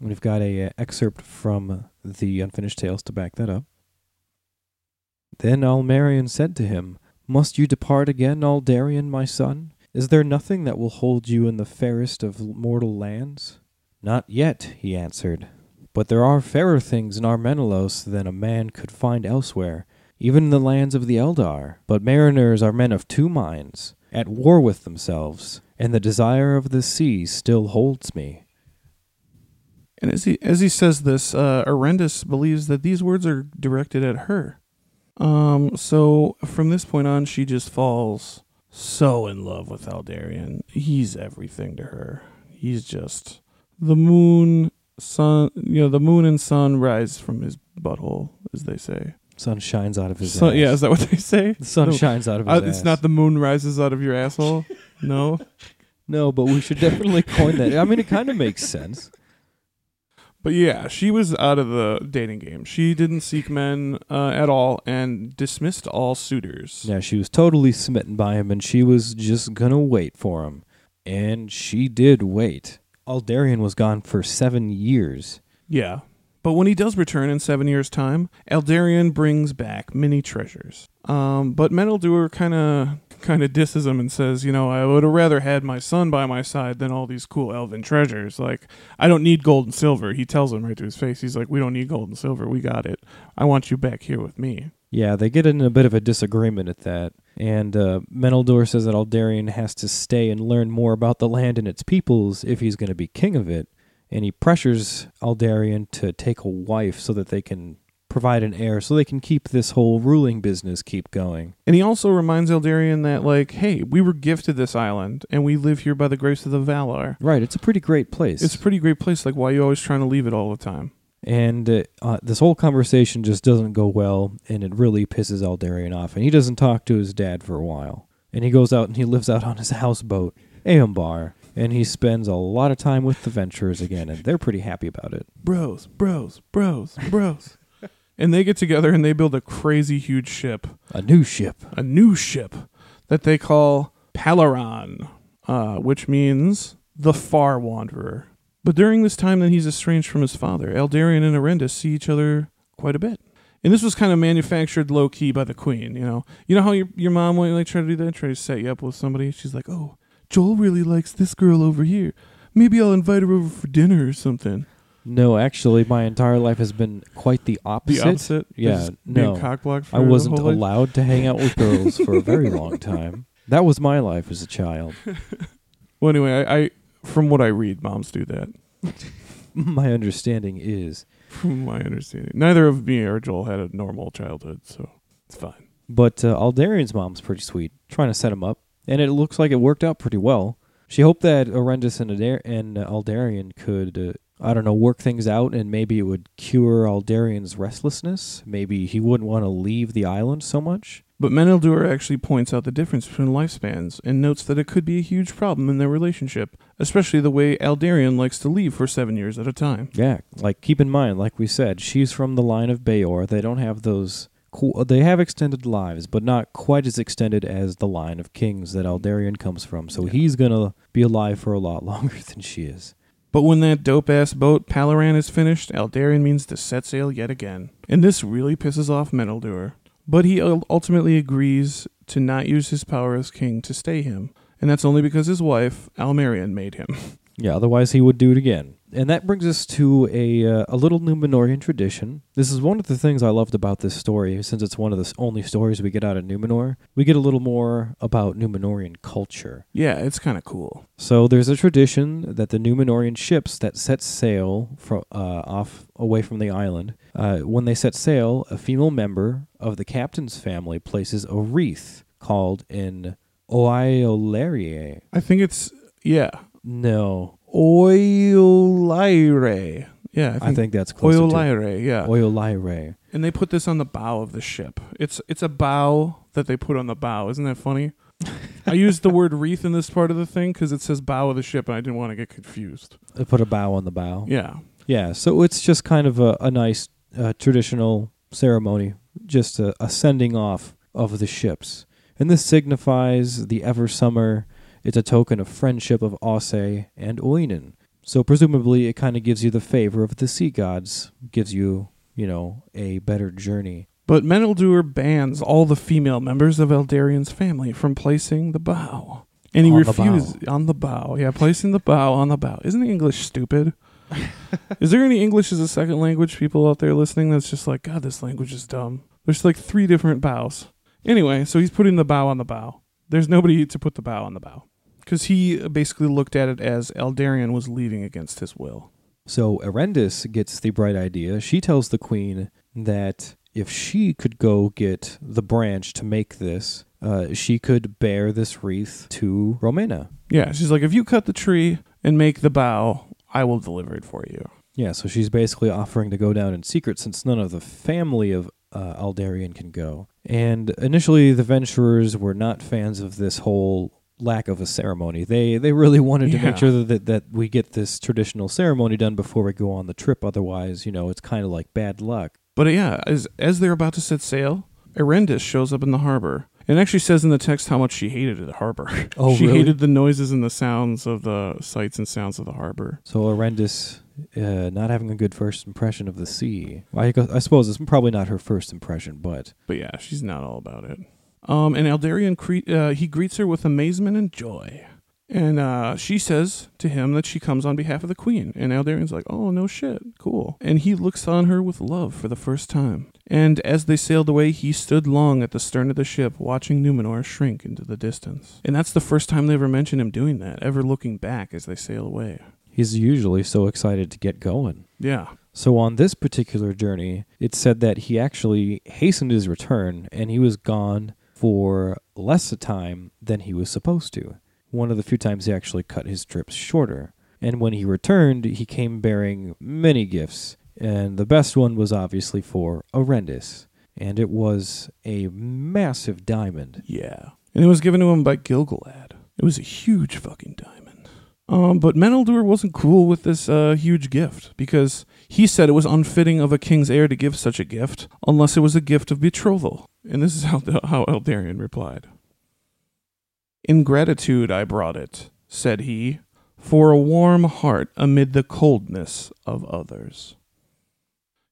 We've got a uh, excerpt from the Unfinished Tales to back that up. Then Almarian said to him, Must you depart again, Aldarion, my son? Is there nothing that will hold you in the fairest of mortal lands? Not yet, he answered. But there are fairer things in Armenelos than a man could find elsewhere, even in the lands of the Eldar. But mariners are men of two minds, at war with themselves, and the desire of the sea still holds me. And as he as he says this, uh, Arendis believes that these words are directed at her. Um, so from this point on, she just falls so in love with Aldarion. He's everything to her. He's just the moon, sun. You know, the moon and sun rise from his butthole, as they say. Sun shines out of his Sun, ass. yeah, is that what they say? the sun No, shines out of his uh, ass. it's not the moon rises out of your asshole. no. No, but we should definitely coin that. I mean, it kind of makes sense. But yeah, she was out of the dating game. She didn't seek men uh, at all and dismissed all suitors. Yeah, she was totally smitten by him, and she was just gonna wait for him. And she did wait. Aldarion was gone for seven years. Yeah. But when he does return in seven years' time, Eldarion brings back many treasures. Um, but Meneldur kind of kind of disses him and says, you know, I would have rather had my son by my side than all these cool elven treasures. Like, I don't need gold and silver. He tells him right to his face. He's like, we don't need gold and silver. We got it. I want you back here with me. Yeah, they get in a bit of a disagreement at that. And uh, Meneldur says that Aldarion has to stay and learn more about the land and its peoples if he's going to be king of it. And he pressures Aldarion to take a wife so that they can provide an heir, so they can keep this whole ruling business keep going. And he also reminds Eldarion that, like, hey, we were gifted this island, and we live here by the grace of the Valar. Right, it's a pretty great place. It's a pretty great place. Like, why are you always trying to leave it all the time? And uh, uh, this whole conversation just doesn't go well, and it really pisses Aldarion off. And he doesn't talk to his dad for a while. And he goes out and he lives out on his houseboat, Eambar, and he spends a lot of time with the Venturers again, and they're pretty happy about it. Bros, bros, bros, bros. And they get together and they build a crazy huge ship, A new ship. a new ship that they call Palarran, uh, which means the far wanderer. But during this time that he's estranged from his father, Eldarion and Arendis see each other quite a bit. And this was kind of manufactured low key by the queen, you know. You know how your your mom when like try to do that, try to set you up with somebody. She's like, "Oh, Joel really likes this girl over here. Maybe I'll invite her over for dinner or something." No, actually, my entire life has been quite the The opposite. opposite, Yeah, no. I wasn't the whole life. allowed to hang out with girls for a very long time. That was my life as a child. Well, anyway, I, I from what I read, moms do that. my understanding is. From my understanding, neither of me or Joel had a normal childhood, so it's fine. But uh, Aldarion's mom's pretty sweet, trying to set him up, and it looks like it worked out pretty well. She hoped that Arendis and, Adar- and uh, Aldarion could, uh, I don't know, work things out, and maybe it would cure Aldarion's restlessness. Maybe he wouldn't want to leave the island so much. But Meneldur actually points out the difference between lifespans and notes that it could be a huge problem in their relationship, especially the way Aldarion likes to leave for seven years at a time. Yeah, like keep in mind, like we said, she's from the line of Beor. They don't have those. Cool, they have extended lives, but not quite as extended as the line of kings that Aldarion comes from. So Yeah. he's gonna be alive for a lot longer than she is. But when that dope ass boat Palarran is finished, Aldarion means to set sail yet again. And this really pisses off Meneldur. But he ultimately agrees to not use his power as king to stay him. And that's only because his wife, Almarian, made him. Yeah, otherwise he would do it again. And that brings us to a uh, a little Numenorian tradition. This is one of the things I loved about this story, since it's one of the only stories we get out of Numenor. We get a little more about Numenorian culture. yeah, it's kind of cool. So there's a tradition that the Numenorian ships that set sail from uh, off away from the island, uh, when they set sail, a female member of the captain's family places a wreath called an oiolarie. I think it's, yeah, No, Oilire. Yeah, I think, I think that's close Oilire, yeah. oiolaire. And they put this on the bow of the ship. It's it's a bow that they put on the bow. Isn't that funny? I used the word wreath in this part of the thing because it says bow of the ship, and I didn't want to get confused. They put a bow on the bow. Yeah, Yeah, so it's just kind of a, a nice uh, traditional ceremony, just a, a sending off of the ships. And this signifies the ever summer. It's a token of friendship of Ose and Uinen. So presumably it kind of gives you the favor of the sea gods, gives you, you know, a better journey. but Meneldur bans all the female members of Eldarion's family from placing the bow, and he On refuses on the bow. Yeah, placing the bow on the bow. Isn't the English stupid? is there any English as a second language people out there listening that's just like, God, this language is dumb? There's like three different bows. Anyway, so he's putting the bow on the bow. There's nobody to put the bow on the bow. Because he basically looked at it as Eldarion was leaving against his will. So Arendis gets the bright idea. She tells the queen that if she could go get the branch to make this, uh, she could bear this wreath to Romenna. Yeah, she's like, if you cut the tree and make the bow, I will deliver it for you. Yeah, so she's basically offering to go down in secret since none of the family of uh, Aldarion can go. And initially, the Venturers were not fans of this whole lack of a ceremony. They they really wanted to make sure that, that that we get this traditional ceremony done before we go on the trip. Otherwise, you know, it's kind of like bad luck. But yeah, as as they're about to set sail, Erendis shows up in the harbor. It actually says in the text how much she hated the harbor. Oh, she really? hated the noises and the sounds of the sights and sounds of the harbor. So Arendis uh, not having a good first impression of the sea. I, I suppose it's probably not her first impression, but But yeah, she's not all about it. Um, and Eldarion cre- uh, he greets her with amazement and joy. And uh, she says to him that she comes on behalf of the queen. And Eldarion's like, oh, no shit. Cool. And he looks on her with love for the first time. And as they sailed away, he stood long at the stern of the ship, watching Numenor shrink into the distance. And that's the first time they ever mention him doing that, ever looking back as they sail away. he's usually so excited to get going. Yeah. So on this particular journey, it said that he actually hastened his return and he was gone for less time than he was supposed to. One of the few times he actually cut his trips shorter. And when he returned, he came bearing many gifts, and the best one was obviously for Arendis, and it was a massive diamond. Yeah. And it was given to him by Gil-galad. It was a huge fucking diamond. Um, but Meneldur wasn't cool with this uh, huge gift because he said it was unfitting of a king's heir to give such a gift unless it was a gift of betrothal. And this is how, how Eldarion replied. In gratitude I brought it, said he, for a warm heart amid the coldness of others.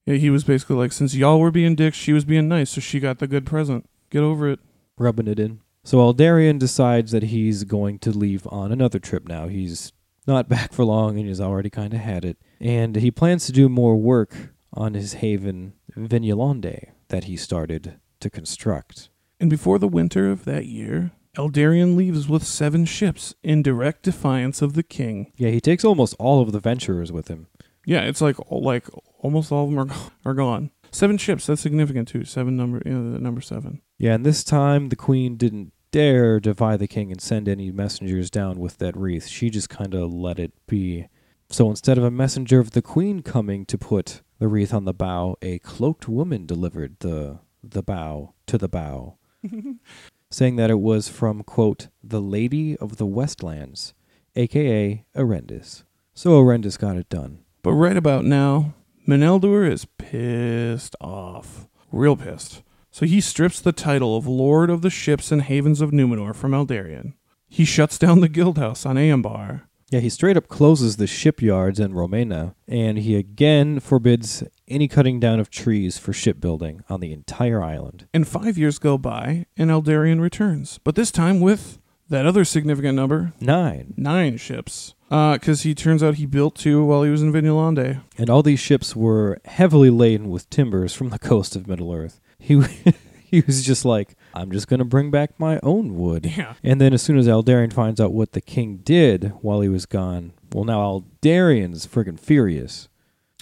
Yeah, he was basically like, since y'all were being dicks, she was being nice, so she got the good present. Get over it. Rubbing it in. So Eldarion decides that he's going to leave on another trip now. He's not back for long and he's already kind of had it. And he plans to do more work on his haven, Vinyalonde, that he started to construct. And before the winter of that year, Eldarion leaves with seven ships in direct defiance of the king. Yeah, he takes almost all of the venturers with him. Yeah, it's like like almost all of them are are gone. Seven ships, that's significant too. Seven number, you know, the number seven. Yeah, and this time the queen didn't dare defy the king and send any messengers down with that wreath. She just kind of let it be. So instead of a messenger of the queen coming to put the wreath on the bow, a cloaked woman delivered the the bow to the bow, saying that it was from quote the Lady of the Westlands, aka Arendis. So Arendis got it done. But right about now, Meneldur is pissed off. Real pissed. So he strips the title of Lord of the Ships and Havens of Numenor from Eldarion. He shuts down the guildhouse on Eambar. Yeah, he straight up closes the shipyards in Romenna, and he again forbids any cutting down of trees for shipbuilding on the entire island. And five years go by, and Eldarion returns. But this time with that other significant number Nine. nine ships. Uh, because he turns out he built two while he was in Vinyalonde. And all these ships were heavily laden with timbers from the coast of Middle Earth. He he was just like, I'm just gonna bring back my own wood. Yeah. And then as soon as Eldarion finds out what the king did while he was gone, well now Eldarion's friggin' furious.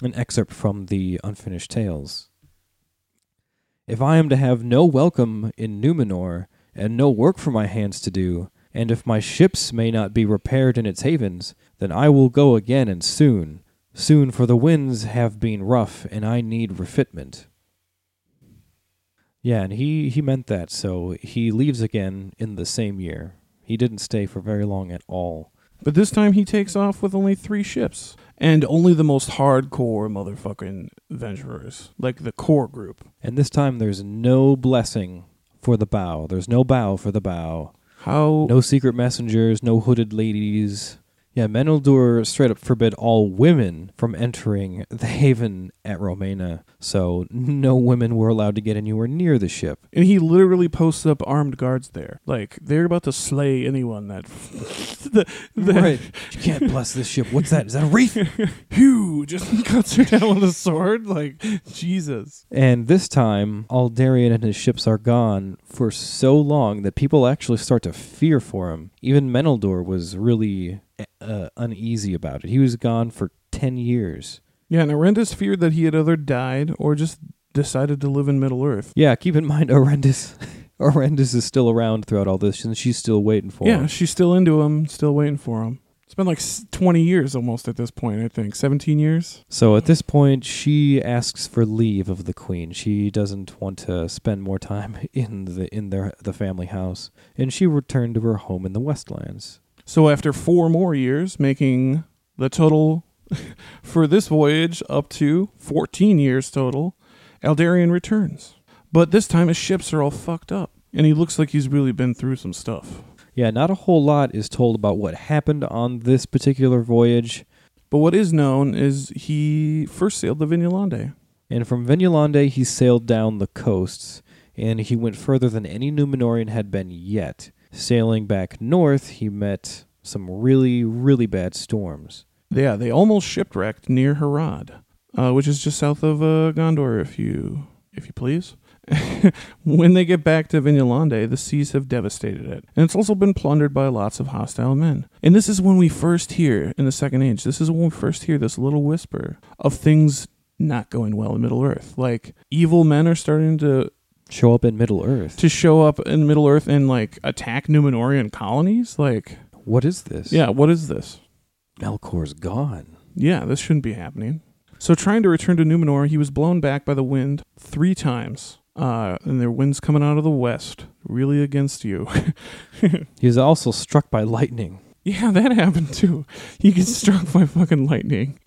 An excerpt from the Unfinished Tales. If I am to have no welcome in Numenor, and no work for my hands to do, and if my ships may not be repaired in its havens, then I will go again and soon. Soon, for the winds have been rough, and I need refitment. Yeah, and he, he meant that, so he leaves again in the same year. He didn't stay for very long at all. But this time he takes off with only three ships. And only the most hardcore motherfucking adventurers. Like the core group. And this time there's no blessing for the bow. There's no bow for the bow. How No secret messengers, no hooded ladies. Yeah, Meneldur straight up forbid all women from entering the haven at Romenna, so no women were allowed to get anywhere near the ship. And he literally posts up armed guards there. Like, they're about to slay anyone that. the, the, You can't bless this ship. What's that? Is that a wreath? Phew, just cuts her down with a sword. Like, Jesus. And this time, Aldarion and his ships are gone for so long that people actually start to fear for him. Even Meneldur was really uh, uneasy about it. He was gone for 10 years. Yeah, and Arendis feared that he had either died or just decided to live in Middle Earth. Yeah, keep in mind, Arendis. Arendis is still around throughout all this, and she's still waiting for him. Yeah, she's still into him, still waiting for him. It's been like 20 years almost at this point, I think. 17 years? So at this point, she asks for leave of the queen. She doesn't want to spend more time in the in their the family house, and she returned to her home in the Westlands. So after four more years, making the total for this voyage up to 14 years total, Aldarion returns. But this time his ships are all fucked up, and he looks like he's really been through some stuff. Yeah, not a whole lot is told about what happened on this particular voyage. But what is known is he first sailed the Vinyalonde. And from Vinyalonde, he sailed down the coasts, and he went further than any Numenorian had been yet. Sailing back north, he met some really, really bad storms. Yeah, they almost shipwrecked near Harad, uh, which is just south of uh, Gondor, if you if you please. when they get back to Vinyalonde, the seas have devastated it, and it's also been plundered by lots of hostile men. And this is when we first hear in the Second Age. This is when we first hear this little whisper of things not going well in Middle Earth. Like evil men are starting to Show up in Middle Earth. to show up in Middle Earth and like attack Numenorian colonies. Like, What is this? yeah, what is this? Melkor's gone. Yeah, this shouldn't be happening. So, trying to return to Numenor, he was blown back by the wind three times. Uh, and their winds coming out of the west, really against you. He was also struck by lightning. Yeah, that happened too. He gets struck by fucking lightning,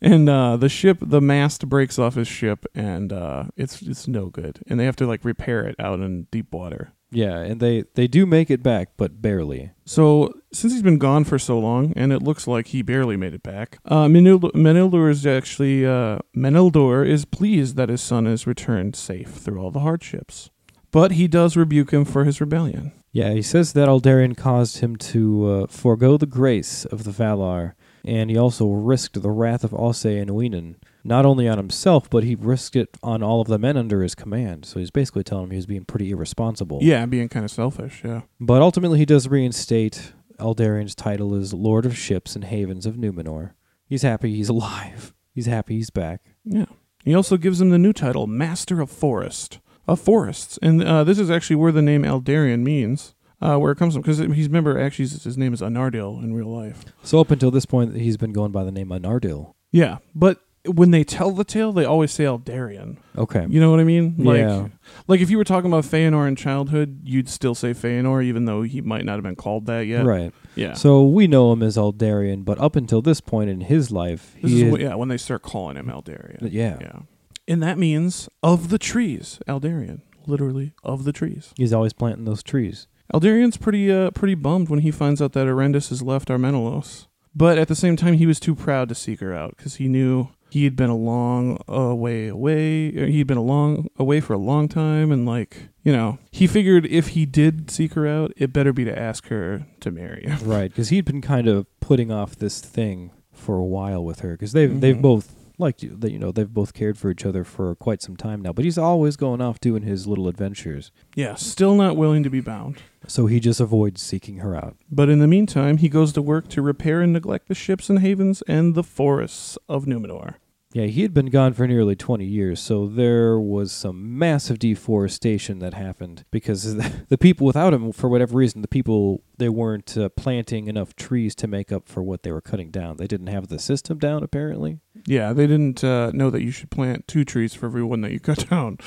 and uh, the ship, the mast breaks off his ship, and uh, it's it's no good. And they have to like repair it out in deep water. Yeah, and they they do make it back, but barely. So since he's been gone for so long, and it looks like he barely made it back, uh, Menil- Meneldur is actually uh, Meneldur is pleased that his son is returned safe through all the hardships, but he does rebuke him for his rebellion. Yeah, he says that Aldarion caused him to uh, forego the grace of the Valar, and he also risked the wrath of Alsei and Uinen, not only on himself, but he risked it on all of the men under his command. So he's basically telling him he was being pretty irresponsible. Yeah, being kind of selfish. Yeah. But ultimately, he does reinstate Aldarion's title as Lord of Ships and Havens of Numenor. He's happy he's alive. He's happy he's back. Yeah. He also gives him the new title, Master of Forest, of Forests, and uh, this is actually where the name Aldarion means, uh, where it comes from, because he's remember actually his name is Anardil in real life. So up until this point, he's been going by the name Anardil. Yeah, but when they tell the tale, they always say Aldarion. Okay. You know what I mean? Like, Yeah. like if you were talking about Feanor in childhood, you'd still say Feanor, even though he might not have been called that yet. Right. Yeah. So we know him as Aldarion, but up until this point in his life, this he is had- wh- yeah when they start calling him Aldarion. yeah. Yeah. And that means of the trees, Aldarion. Literally of the trees. he's always planting those trees. Aldarion's pretty uh pretty bummed when he finds out that Arendis has left Armenelos. But at the same time, he was too proud to seek her out because he knew he had been a long uh, way away. or He'd been a long away for a long time, and like you know, he figured if he did seek her out, it better be to ask her to marry him. Right, because he'd been kind of putting off this thing for a while with her, because they've they've Mhm. both like you, that you know they've both cared for each other for quite some time now. But he's always going off doing his little adventures, Yeah, still not willing to be bound. so he just avoids seeking her out. But in the meantime, he goes to work to repair and neglect the ships and havens and the forests of Numenor. Yeah, he had been gone for nearly 20 years, so there was some massive deforestation that happened because the people without him, for whatever reason, the people, they weren't uh, planting enough trees to make up for what they were cutting down. They didn't have the system down, apparently. Yeah, they didn't uh, know that you should plant two trees for every one that you cut down.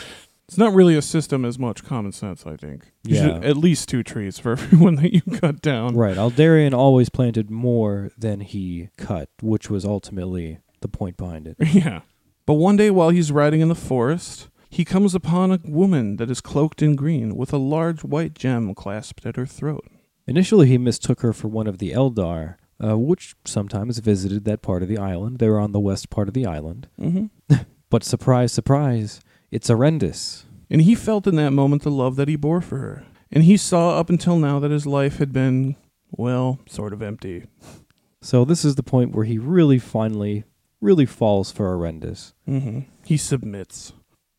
It's not really a system as much common sense, I think. You Yeah. should at least two trees for every one that you cut down. Right, Aldarion always planted more than he cut, which was ultimately the point behind it. Yeah. But one day while he's riding in the forest, he comes upon a woman that is cloaked in green with a large white gem clasped at her throat. Initially, he mistook her for one of the Eldar, uh, which sometimes visited that part of the island. They were on the west part of the island. Mm-hmm. But surprise, surprise, it's Arendis. And he felt in that moment the love that he bore for her. And he saw up until now that his life had been, well, sort of empty. So this is the point where he really finally, really falls for Arendis. Mm-hmm. He submits.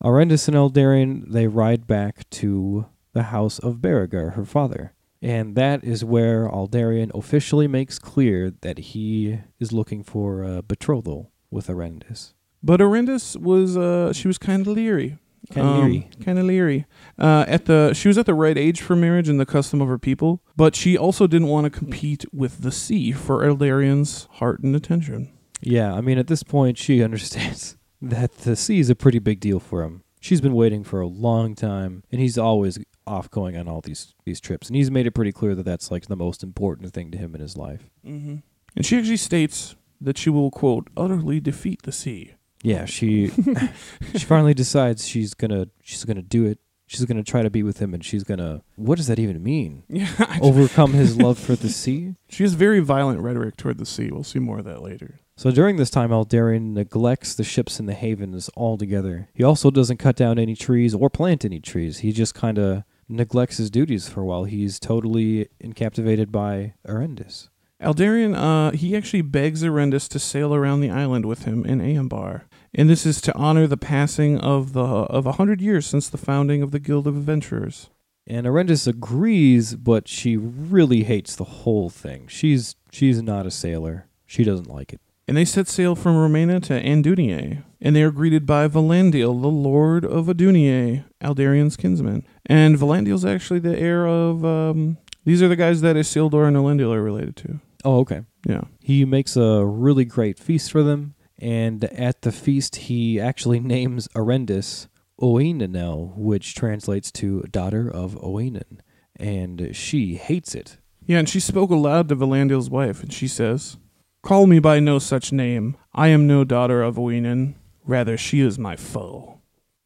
Arendis and Eldarion, they ride back to the house of Beregar, her father. And that is where Aldarion officially makes clear that he is looking for a betrothal with Arendis. But Arendis was, uh, she was kind of leery. Kinda leery. Kind of leery. Uh, at the, she was at the right age for marriage and the custom of her people, but she also didn't want to compete with the sea for Eldarion's heart and attention. Yeah, I mean, at this point, she understands that the sea is a pretty big deal for him. She's been waiting for a long time, and he's always off going on all these these trips, and he's made it pretty clear that that's like the most important thing to him in his life. Mm-hmm. And she actually states that she will, quote, utterly defeat the sea. Yeah, she she finally decides she's gonna she's gonna do it. She's gonna try to be with him, and she's gonna what does that even mean? Yeah. Overcome his love for the sea. She has very violent rhetoric toward the sea. We'll see more of that later. So during this time, Aldarion neglects the ships in the havens altogether. He also doesn't cut down any trees or plant any trees. He just kind of neglects his duties for a while. He's totally captivated by Arendis. Aldarion, uh, he actually begs Arendis to sail around the island with him in Eambar. And this is to honor the passing of the of a hundred years since the founding of the Guild of Adventurers. And Arendis agrees, but she really hates the whole thing. She's she's not a sailor. She doesn't like it. And they set sail from Romenna to Andunier, and they are greeted by Valandil, the Lord of Adunier, Aldarion's kinsman. And Valandil's actually the heir of. Um, these are the guys that Isildur and Elendil are related to. Oh, okay. Yeah. He makes a really great feast for them, and at the feast, he actually names Arendis Uinenel, which translates to daughter of Uinen, and she hates it. Yeah, and she spoke aloud to Valandil's wife, and she says, Call me by no such name. I am no daughter of Uinen. Rather, she is my foe.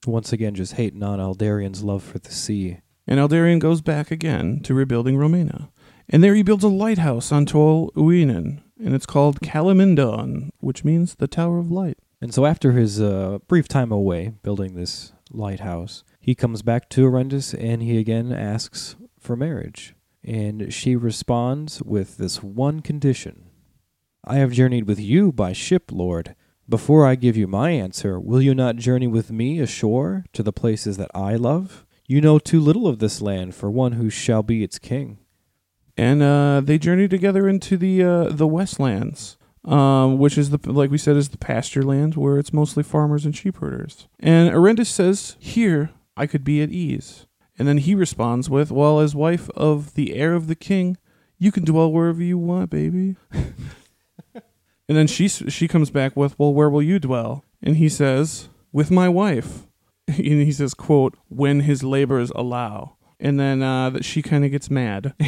Once again, just hating on Aldarion's love for the sea. And Eldarion goes back again to rebuilding Romenna. And there he builds a lighthouse on Tol Uinen, and it's called Calmindon, which means the Tower of Light. And so, after his uh, brief time away building this lighthouse, he comes back to Arendis and he again asks for marriage. And she responds with this one condition I have journeyed with you by ship, Lord. Before I give you my answer, will you not journey with me ashore to the places that I love? You know too little of this land for one who shall be its king. And uh, they journey together into the uh, the Westlands, um, which is the like we said is the pasture land where it's mostly farmers and sheep herders. And Arendis says, "Here I could be at ease." And then he responds with, "Well, as wife of the heir of the king, you can dwell wherever you want, baby." and then she she comes back with, "Well, where will you dwell?" And he says, "With my wife." and he says, "Quote, when his labors allow." And then uh, that she kind of gets mad.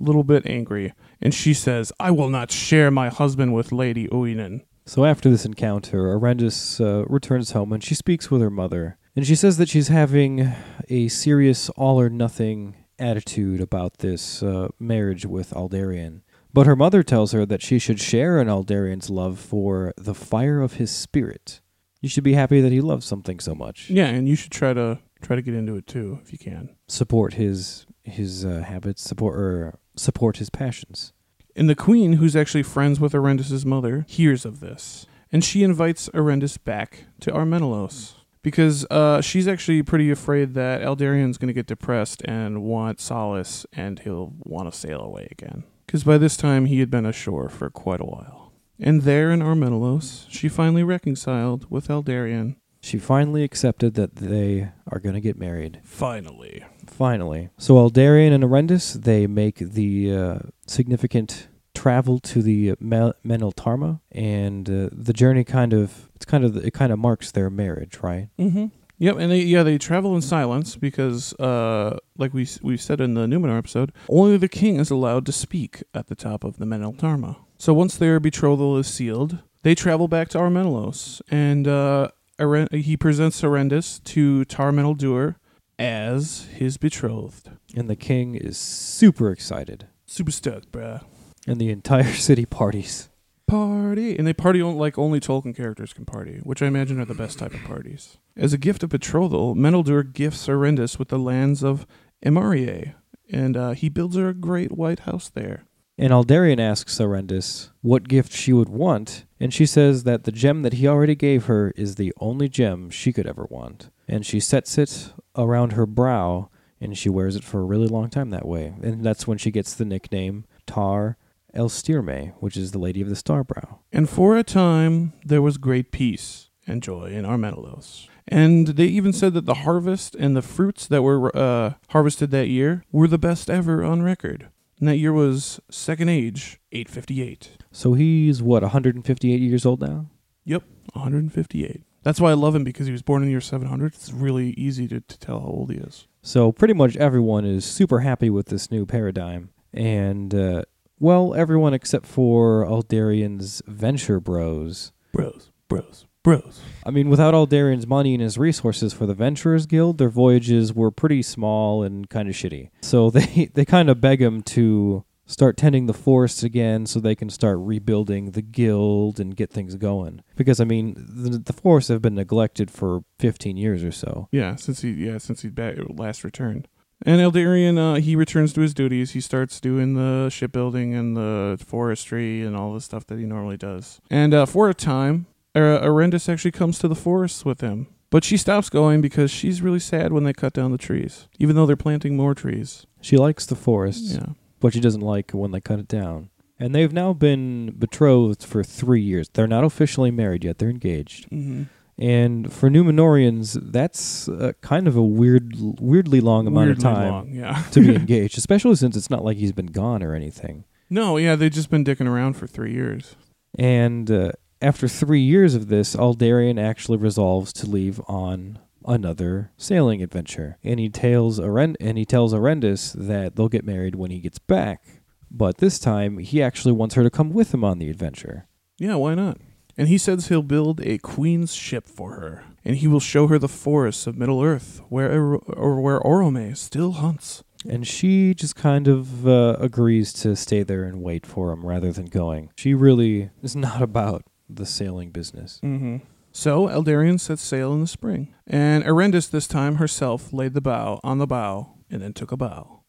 A little bit angry, and she says, I will not share my husband with Lady Uinen. So after this encounter, Arendis uh, returns home and she speaks with her mother. And she says that she's having a serious all or nothing attitude about this uh, marriage with Aldarion. But her mother tells her that she should share in Aldarion's love for the fire of his spirit. You should be happy that he loves something so much. Yeah, and you should try to try to get into it too if you can. Support his his uh, habits, support or support his passions. And the queen, who's actually friends with Arendis' mother, hears of this, and she invites Arendis back to Armenelos because uh, she's actually pretty afraid that Eldarion's going to get depressed and want solace, and he'll want to sail away again. Because by this time he had been ashore for quite a while. And there in Armenelos, she finally reconciled with Eldarion. She finally accepted that they are going to get married. Finally. Finally. So Aldarion and Arendis, they make the uh, significant travel to the Mel- Meneltarma, and uh, the journey kind of it's kind of it kind of marks their marriage, right? Mm-hmm. Yep, and they yeah they travel in silence because, uh, like we we said in the Numenor episode, only the king is allowed to speak at the top of the Meneltarma. So once their betrothal is sealed, they travel back to Armenelos, and uh, Aren- he presents Arendis to Tar Meneldur as his betrothed. And the king is super excited, Super stoked, bruh. and the entire city parties. Party, and they party on, like only Tolkien characters can party, which I imagine are the best type of parties. As a gift of betrothal, Meneldur gifts Arendis with the lands of Emerie, and uh, he builds her a great white house there. And Aldarion asks Arendis what gift she would want, and she says that the gem that he already gave her is the only gem she could ever want. And she sets it around her brow, and she wears it for a really long time that way. And that's when she gets the nickname Tar Elestirne, which is the Lady of the Starbrow. And for a time, there was great peace and joy in Armenelos. And they even said that the harvest and the fruits that were uh, harvested that year were the best ever on record. And that year was Second Age, 858. So he's, what, 158 years old now? Yep, 158. That's why I love him because he was born in the year 700. It's really easy to, to tell how old he is. So pretty much everyone is super happy with this new paradigm. And, uh, well, everyone except for Aldarion's venture bros. Bros, bros, bros. I mean, without Aldarion's money and his resources for the Venturers Guild, their voyages were pretty small and kind of shitty. So they, they kind of beg him to start tending the forests again so they can start rebuilding the guild and get things going. Because, I mean, the, the forests have been neglected for 15 years or so. Yeah, since he yeah since he last returned. And Eldarion, uh, he returns to his duties. He starts doing the shipbuilding and the forestry and all the stuff that he normally does. And uh, for a time, uh, Arendis actually comes to the forests with him. But she stops going because she's really sad when they cut down the trees, even though they're planting more trees. She likes the forests. Yeah. but she doesn't like when they cut it down. And they've now been betrothed for three years. They're not officially married yet; they're engaged. Mm-hmm. And for Numenorians, that's uh, kind of a weird, weirdly long amount Weirdly of time long, yeah. to be engaged, especially since it's not like he's been gone or anything. no, yeah, they've just been dicking around for three years. And uh, after three years of this, Aldarion actually resolves to leave on another sailing adventure, and he tells Aren- and he tells Arendis that they'll get married when he gets back. but this time he actually wants her to come with him on the adventure. Yeah, why not? And he says he'll build a queen's ship for her, and he will show her the forests of Middle Earth, where or where Orome still hunts. And she just kind of uh, agrees to stay there and wait for him rather than going. She really is not about the sailing business. Mm-hmm. So Eldarion sets sail in the spring, and Arendis this time herself laid the bow on the bow and then took a bow.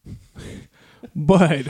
but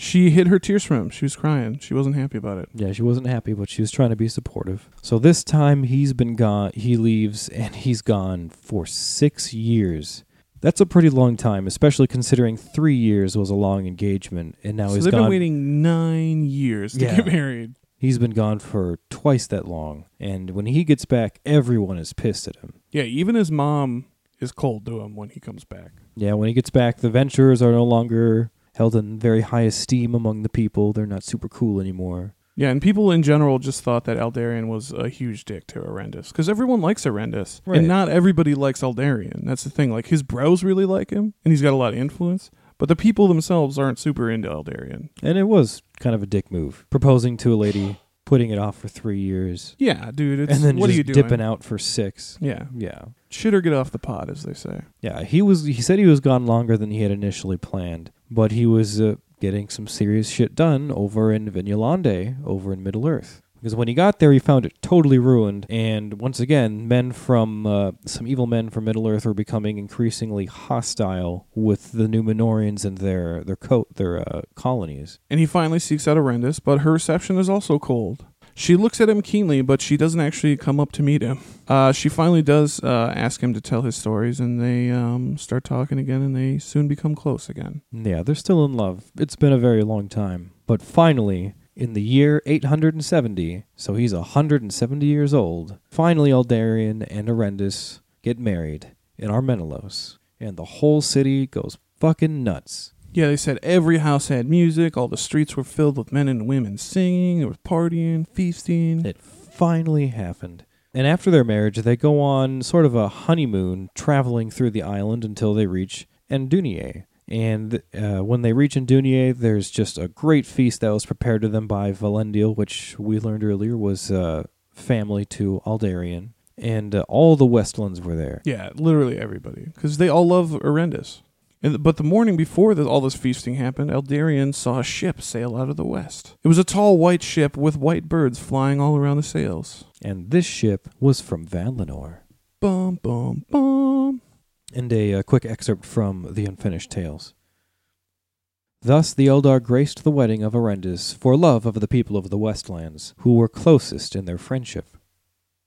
she hid her tears from him. She was crying. She wasn't happy about it. Yeah, she wasn't happy, but she was trying to be supportive. So this time he's been gone. He leaves, and he's gone for six years. That's a pretty long time, especially considering three years was a long engagement, and now so he's they've gone. been waiting nine years to Yeah. get married. He's been gone for twice that long, and when he gets back, everyone is pissed at him. Yeah, even his mom is cold to him when he comes back. Yeah, when he gets back, the Ventures are no longer held in very high esteem among the people. They're not super cool anymore. Yeah, and people in general just thought that Eldarion was a huge dick to Arendis because everyone likes Arendis, Right. and not everybody likes Eldarion. That's the thing. Like his bros really like him, and he's got a lot of influence, but the people themselves aren't super into Eldarion. And it was kind of a dick move, proposing to a lady, putting it off for three years, Yeah, dude. It's, and then what just are you doing? dipping out for six. Yeah, Yeah, shit or get off the pot, as they say. yeah. He was. He said he was gone longer than he had initially planned, but he was uh, getting some serious shit done over in Vinyalonde, over in Middle Earth. Because when he got there, he found it totally ruined, and once again, men from uh, some evil men from Middle Earth were becoming increasingly hostile with the Numenorians and their their co- their uh, colonies. And he finally seeks out Arendis, but her reception is also cold. She looks at him keenly, but she doesn't actually come up to meet him. Uh, she finally does uh, ask him to tell his stories, and they um, start talking again, and they soon become close again. Yeah, they're still in love. It's been a very long time, but finally. In the year 870, so he's 170 years old, finally Aldarion and Arendis get married in Armenelos, and the whole city goes fucking nuts. Yeah, they said every house had music, all the streets were filled with men and women singing, there was partying, feasting. It finally happened. And after their marriage, they go on sort of a honeymoon, traveling through the island until they reach Endunier. And uh, when they reach Endunier, there's just a great feast that was prepared to them by Valandil, which we learned earlier was uh, family to Aldarion. And uh, all the Westlands were there. Yeah, literally everybody, because they all love Arendis. And, but the morning before that all this feasting happened, Eldarion saw a ship sail out of the west. It was a tall white ship with white birds flying all around the sails. And this ship was from Valinor. Bum, bum, bum. And a, uh quick excerpt from The Unfinished Tales. Thus the Eldar graced the wedding of Arendis for love of the people of the Westlands, who were closest in their friendship.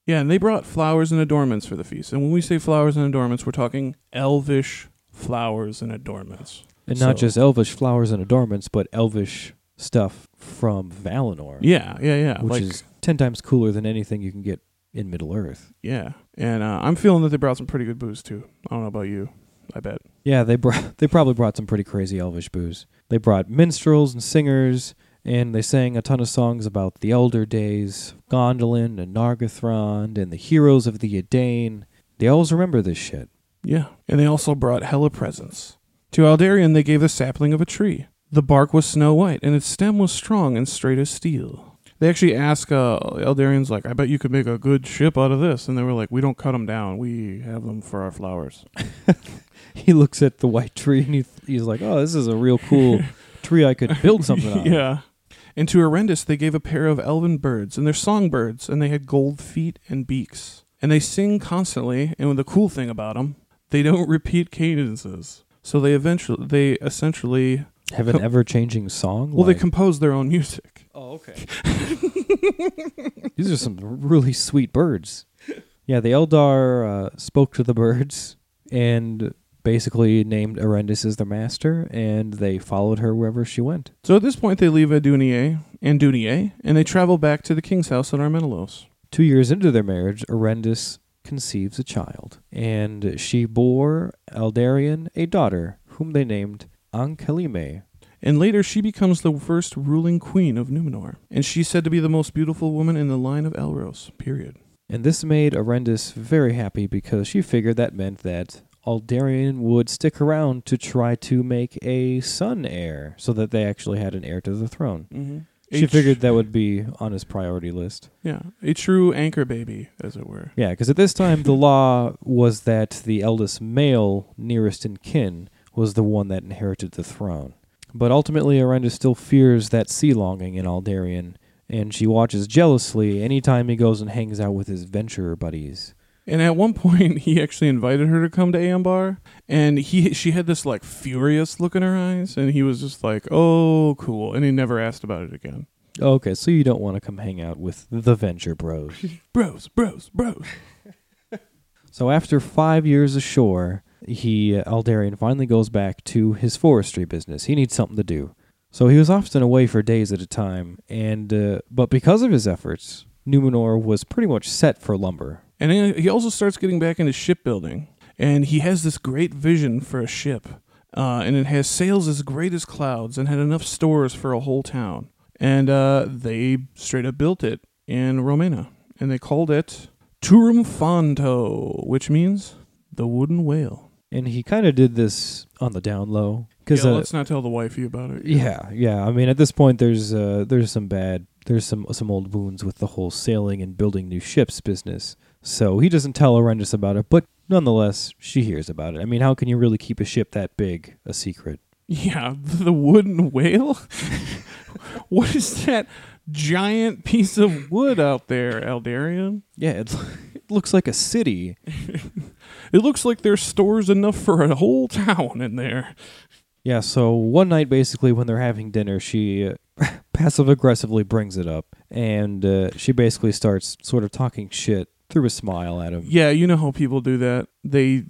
Yeah, and they brought flowers and adornments for the feast. And when we say flowers and adornments, we're talking elvish flowers and adornments. And not just elvish flowers and adornments, but elvish stuff from Valinor, Yeah, yeah, yeah. which like, is ten times cooler than anything you can get in Middle Earth. yeah. And uh, I'm feeling that they brought some pretty good booze too. I don't know about you. I bet. Yeah, they brought they probably brought some pretty crazy elvish booze. They brought minstrels and singers, and they sang a ton of songs about the elder days, Gondolin and Nargothrond, and the heroes of the Edain. They always remember this shit. Yeah. And they also brought hella presents. To Aldarion, they gave the sapling of a tree. The bark was snow white, and its stem was strong and straight as steel. They actually asked uh, Eldarion's like, I bet you could make a good ship out of this. And they were like, we don't cut them down. We have them for our flowers. He looks at the white tree and he, he's like, "Oh, this is a real cool tree. I could build something on." yeah. And to Arendis, they gave a pair of elven birds, and they're songbirds, and they had gold feet and beaks. And they sing constantly, and the cool thing about them, they don't repeat cadences. So they eventually, they essentially, Have an ever-changing song. well, they compose their own music. Oh, okay. These are some really sweet birds. Yeah, the Eldar uh, spoke to the birds and basically named Arendis as their master, and they followed her wherever she went. So at this point, they leave Adunier and Dunier, and they travel back to the king's house at Armenelos. Two years into their marriage, Arendis conceives a child, and she bore Eldarion a daughter, whom they named Ancalime. And later, she becomes the first ruling queen of Numenor, and she's said to be the most beautiful woman in the line of Elros. Period. And this made Arendis very happy because she figured that meant that Aldarion would stick around to try to make a son heir so that they actually had an heir to the throne. Mm-hmm. She figured that would be on his priority list. Yeah, a true anchor baby, as it were. Yeah, because at this time the law was that the eldest male nearest in kin was the one that inherited the throne. But ultimately, Arenda still fears that sea longing in Aldarion, and she watches jealously anytime he goes and hangs out with his venturer buddies. And at one point, he actually invited her to come to Ambar, and he she had this like furious look in her eyes, and he was just like, "Oh, cool," and he never asked about it again. Okay, so you don't want to come hang out with the Venture Bros. Bros, bros, bros. so after five years ashore, he uh, Aldarion finally goes back to his forestry business. He needs something to do. So he was often away for days at a time, and uh, but because of his efforts, Numenor was pretty much set for lumber. And he also starts getting back into shipbuilding, and he has this great vision for a ship, uh, and it has sails as great as clouds, and had enough stores for a whole town. And uh, they straight up built it in Romenna, and they called it Turuphanto, which means the wooden whale. And he kind of did this on the down low because Yeah, uh, let's not tell the wifey about it. Yeah, yeah. I mean, at this point, there's uh, there's some bad, there's some some old wounds with the whole sailing and building new ships business. So he doesn't tell Arendis about it, but nonetheless, she hears about it. I mean, how can you really keep a ship that big a secret? Yeah, the wooden whale? what is that giant piece of wood out there, Eldarion? Yeah, it, it looks like a city. It looks like there's stores enough for a whole town in there. Yeah. So one night, basically, when they're having dinner, she uh, passive aggressively brings it up, and uh, she basically starts sort of talking shit through a smile at him. Yeah, you know how people do that. They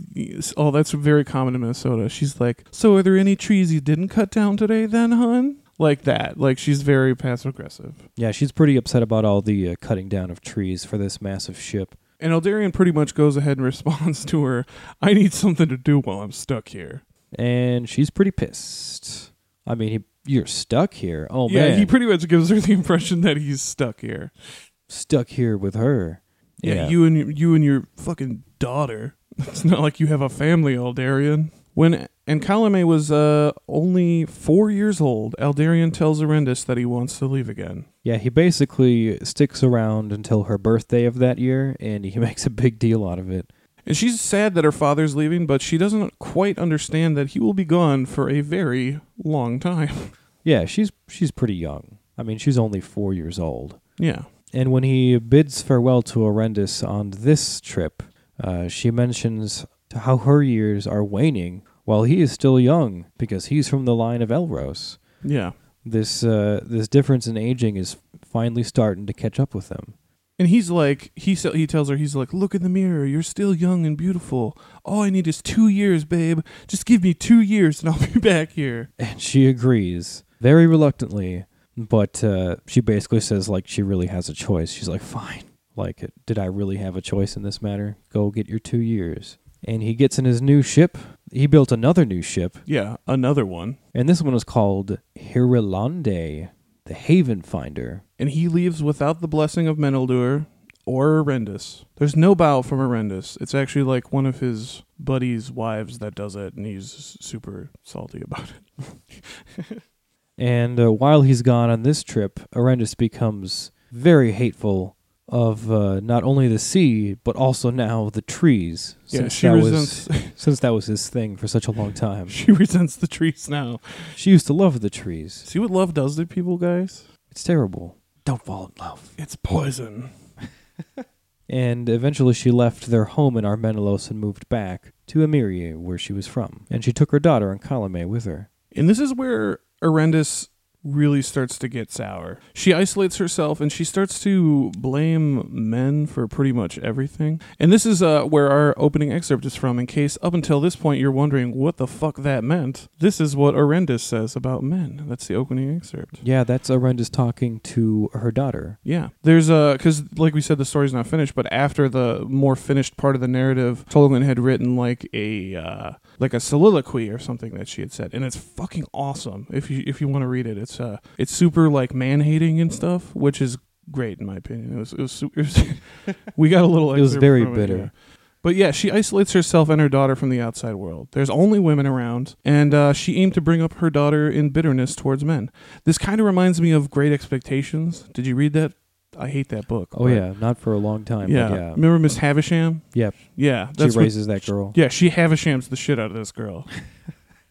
oh, that's very common in Minnesota. She's like, "So are there any trees you didn't cut down today then, hun?" Like that. Like she's very passive aggressive. Yeah, she's pretty upset about all the uh, cutting down of trees for this massive ship. And Eldarion pretty much goes ahead and responds to her, "I need something to do while I'm stuck here." and she's pretty pissed. I mean, he, you're stuck here. Oh yeah, man, he pretty much gives her the impression that he's stuck here. stuck here with her. Yeah, you and your, you and your fucking daughter. It's not like you have a family, Eldarion. When Ancalime was uh, only four years old, Eldarion tells Arendis that he wants to leave again. Yeah, he basically sticks around until her birthday of that year, and he makes a big deal out of it. And she's sad that her father's leaving, but she doesn't quite understand that he will be gone for a very long time. Yeah, she's she's pretty young. I mean, she's only four years old. yeah. And when he bids farewell to Arendis on this trip, uh, she mentions how her years are waning while he is still young because he's from the line of Elros. Yeah. This uh, this difference in aging is finally starting to catch up with him. And he's like, he sa- he tells her, he's like, look in the mirror. You're still young and beautiful. All I need is two years, babe. Just give me two years, and I'll be back here. And she agrees very reluctantly, but uh, she basically says like she really has a choice. She's like, fine. Like, did I really have a choice in this matter? Go get your two years. And he gets in his new ship. He built another new ship, Yeah, another one. and this one is called Hirilonde, the Haven Finder. And he leaves without the blessing of Meneldur or Arendis. There's no bow from Arendis. It's actually like one of his buddy's wives that does it, and he's super salty about it. And uh, while he's gone on this trip, Arendis becomes very hateful of uh, not only the sea but also now the trees. Yeah, since she that resents. was since that was his thing for such a long time. she resents the trees now. She used to love the trees. See what love does to people, guys? It's terrible. Don't fall in love. It's poison. And eventually she left their home in Armenelos and moved back to Emerie, where she was from. And she took her daughter Ancalime with her. And this is where Arendis really starts to get sour. She isolates herself and she starts to blame men for pretty much everything. And this is uh, where our opening excerpt is from, in case up until this point you're wondering what the fuck that meant. This is what Arendis says about men. That's the opening excerpt. Yeah, that's Arendis talking to her daughter. Yeah. There's a, because like we said, the story's not finished, but after the more finished part of the narrative, Tolkien had written like a, uh, like a soliloquy or something that she had said. And it's fucking awesome. If you, if you want to read it, it's, uh, it's super like man hating and stuff, which is great in my opinion. It was, it was, it was we got a little, It was very bitter. yeah. But yeah, she isolates herself and her daughter from the outside world. There's only women around, and uh, she aimed to bring up her daughter in bitterness towards men. This kind of reminds me of Great Expectations. Did you read that? I hate that book. Oh but- yeah, not for a long time. yeah. but yeah. Remember Miss Havisham? Yep. Yeah, She what- raises that girl. yeah, she Havishams the shit out of this girl.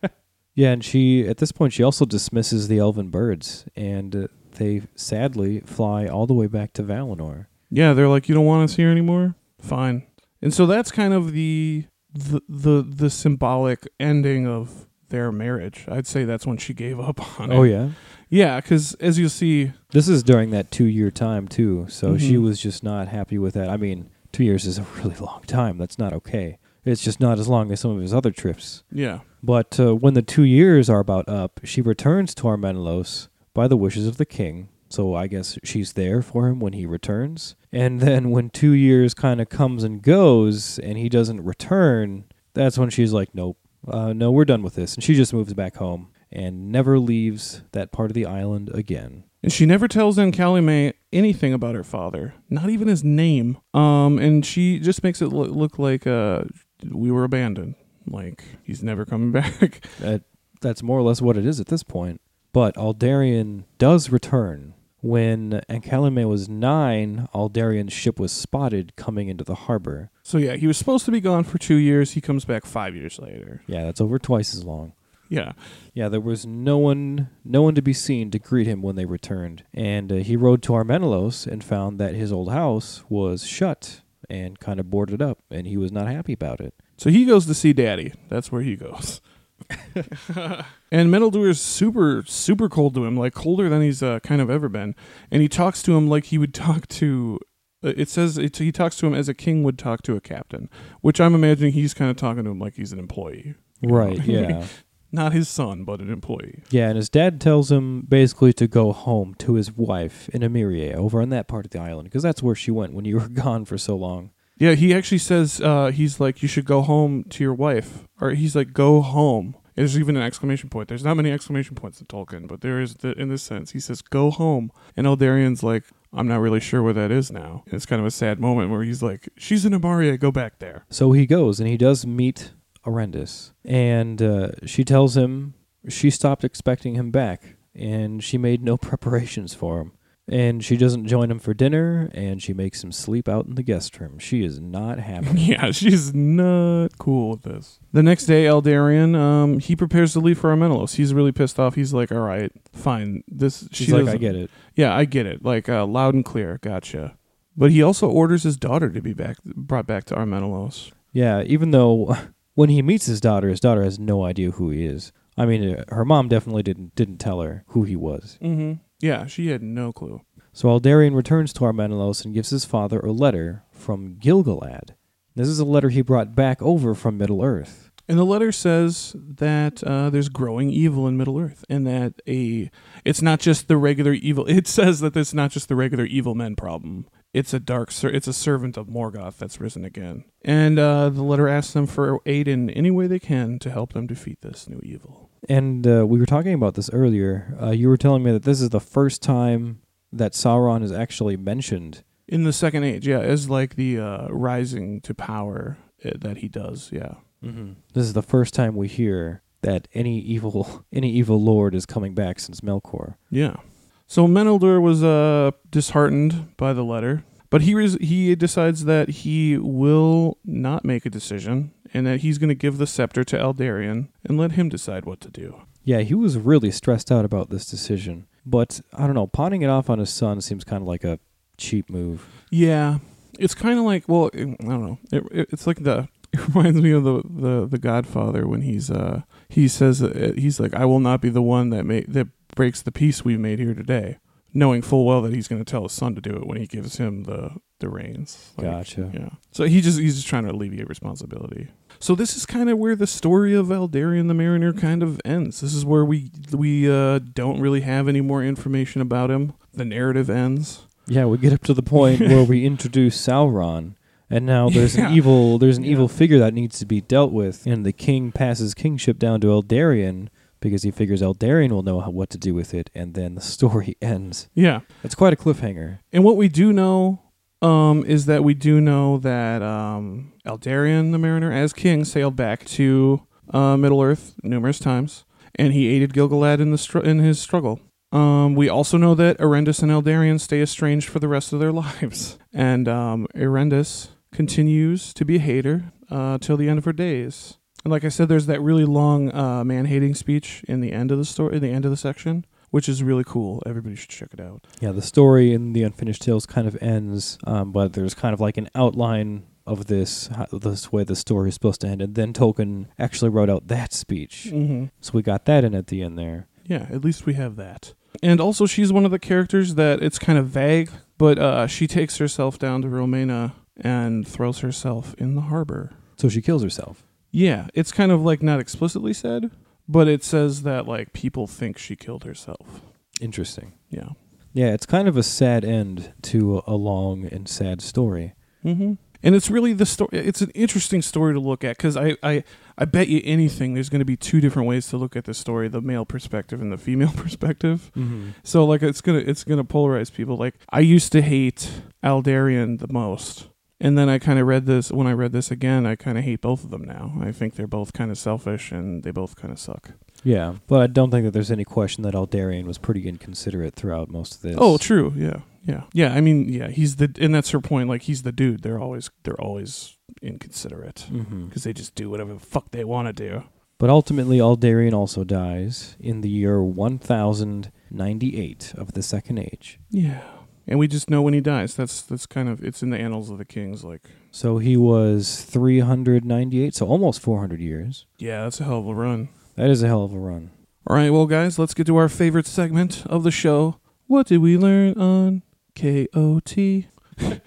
Yeah, and she at this point she also dismisses the elven birds, and uh, they sadly fly all the way back to Valinor. Yeah, they're like, you don't want us here anymore. Fine. And so that's kind of the the the, the symbolic ending of their marriage. I'd say that's when she gave up on it. Oh yeah, Yeah, because as you'll see, this is during that two-year time too. So she Mhm. was just not happy with that. I mean, two years is a really long time. That's not okay. It's just not as long as some of his other trips. yeah, But uh, when the two years are about up, she returns to Armenelos by the wishes of the king. So I guess she's there for him when he returns. And then when two years kind of comes and goes and he doesn't return, that's when she's like, nope, uh, no, we're done with this. And she just moves back home and never leaves that part of the island again. and she never tells Ancalime anything about her father, not even his name. Um, and she just makes it look, look like uh, we were abandoned, like he's never coming back. That, that's more or less what it is at this point. But Aldarion does return. When Ancalime was nine, Aldarion's ship was spotted coming into the harbor. so yeah, he was supposed to be gone for two years. He comes back five years later. Yeah, that's over twice as long. Yeah, Yeah, there was no one, no one to be seen to greet him when they returned, and uh, he rode to Armenelos and found that his old house was shut and kind of boarded up, and he was not happy about it. So he goes to see Daddy. That's where he goes. and Meneldur is super, super cold to him, like colder than he's uh, kind of ever been. And he talks to him like he would talk to. uh, It says it, he talks to him as a king would talk to a captain, which I'm imagining he's kind of talking to him like he's an employee. you know? Right? Yeah, Not his son, but an employee. yeah. And his dad tells him basically to go home to his wife in Emerie, over on that part of the island, because that's where she went when you were gone for so long. Yeah, he actually says uh, he's like you should go home to your wife, or he's like go home. There's even an exclamation point. There's not many exclamation points in Tolkien, but there is the, in this sense. He says go home, and Eldarion's like I'm not really sure where that is now. And it's kind of a sad moment where he's like she's in Emerie, go back there. So he goes and he does meet Erendis, and uh, she tells him she stopped expecting him back, and she made no preparations for him. And she doesn't join him for dinner, and she makes him sleep out in the guest room. She is not happy. yeah, she's not cool with this. The next day, Eldarion um he prepares to leave for Armenelos. He's really pissed off. He's like, all right, fine. This She's she like, I doesn't- get it. Yeah, I get it. Like uh, loud and clear. Gotcha. But he also orders his daughter to be back, brought back to Armenelos. Yeah, even though when he meets his daughter, his daughter has no idea who he is. I mean, uh, her mom definitely didn't didn't tell her who he was. Mm-hmm. Yeah, she had no clue. So Aldarion returns to Armenelos and gives his father a letter from Gil-galad. This is a letter he brought back over from Middle Earth. And the letter says that uh, there's growing evil in Middle Earth, and that a it's not just the regular evil. It says that it's not just the regular evil men problem. It's a dark. Ser- it's a servant of Morgoth that's risen again. And uh, the letter asks them for aid in any way they can to help them defeat this new evil. And uh, we were talking about this earlier. Uh, you were telling me that this is the first time that Sauron is actually mentioned. In the Second Age, yeah, as like the uh, rising to power uh, that he does. Yeah. Mm-hmm. This is the first time we hear that any evil any evil lord is coming back since Melkor. Yeah. So Meneldur was uh, disheartened by the letter, but he res- he decides that he will not make a decision and that he's going to give the scepter to Eldarion and let him decide what to do. Yeah, he was really stressed out about this decision. But I don't know, pawning it off on his son seems kind of like a cheap move. Yeah, it's kind of like well, I don't know. It, it, it's like the it reminds me of the, the the Godfather when he's uh he says uh, he's like I will not be the one that ma- that breaks the peace we've made here today, knowing full well that he's going to tell his son to do it when he gives him the the reins. Like, Gotcha. Yeah. So he just he's just trying to alleviate responsibility. So this is kind of where the story of Eldarion the Mariner kind of ends. This is where we we uh, don't really have any more information about him. The narrative ends. Yeah, we get up to the point where we introduce Sauron, and now there's Yeah. an evil there's an Yeah. evil figure that needs to be dealt with, and the king passes kingship down to Eldarion because he figures Eldarion will know how, what to do with it, and then the story ends. Yeah. It's quite a cliffhanger. And what we do know um, is that we do know that um, Eldarion the Mariner, as king, sailed back to uh, Middle Earth numerous times, and he aided Gil-galad in the str- in his struggle. Um, we also know that Erendis and Eldarion stay estranged for the rest of their lives, and um, Erendis continues to be a hater uh, till the end of her days. And like I said, there's that really long uh, man-hating speech in the end of the story, in the end of the section, which is really cool. Everybody should check it out. Yeah, the story in the Unfinished Tales kind of ends, um, but there's kind of like an outline of this, how, this way the story is supposed to end, and then Tolkien actually wrote out that speech. Mm-hmm. So we got that in at the end there. Yeah, at least we have that. And also, she's one of the characters that it's kind of vague, but uh, she takes herself down to Romenna and throws herself in the harbor. So she kills herself. Yeah, it's kind of like not explicitly said, but it says that like people think she killed herself. Interesting. Yeah. Yeah, it's kind of a sad end to a long and sad story. Mm-hmm. And it's really the story. It's an interesting story to look at because I, I, I bet you anything there's going to be two different ways to look at the story: the male perspective and the female perspective. Mm-hmm. So like it's gonna it's gonna polarize people. Like I used to hate Aldarion the most. And then I kind of read this when I read this again, I kind of hate both of them now. I think they're both kind of selfish and they both kind of suck. Yeah, but I don't think that there's any question that Aldarion was pretty inconsiderate throughout most of this. Oh, true. Yeah. Yeah. Yeah, I mean, yeah, he's the and that's her point like he's the dude. They're always they're always inconsiderate hmm cuz they just do whatever the fuck they want to do. But ultimately, Aldarion also dies in the year 1098 of the Second Age. Yeah. And we just know when he dies. That's that's kind of it's in the annals of the kings like So he was 398, so almost 400 years. yeah, that's a hell of a run. That is a hell of a run. All right, well, guys, let's get to our favorite segment of the show. What did we learn on KOT?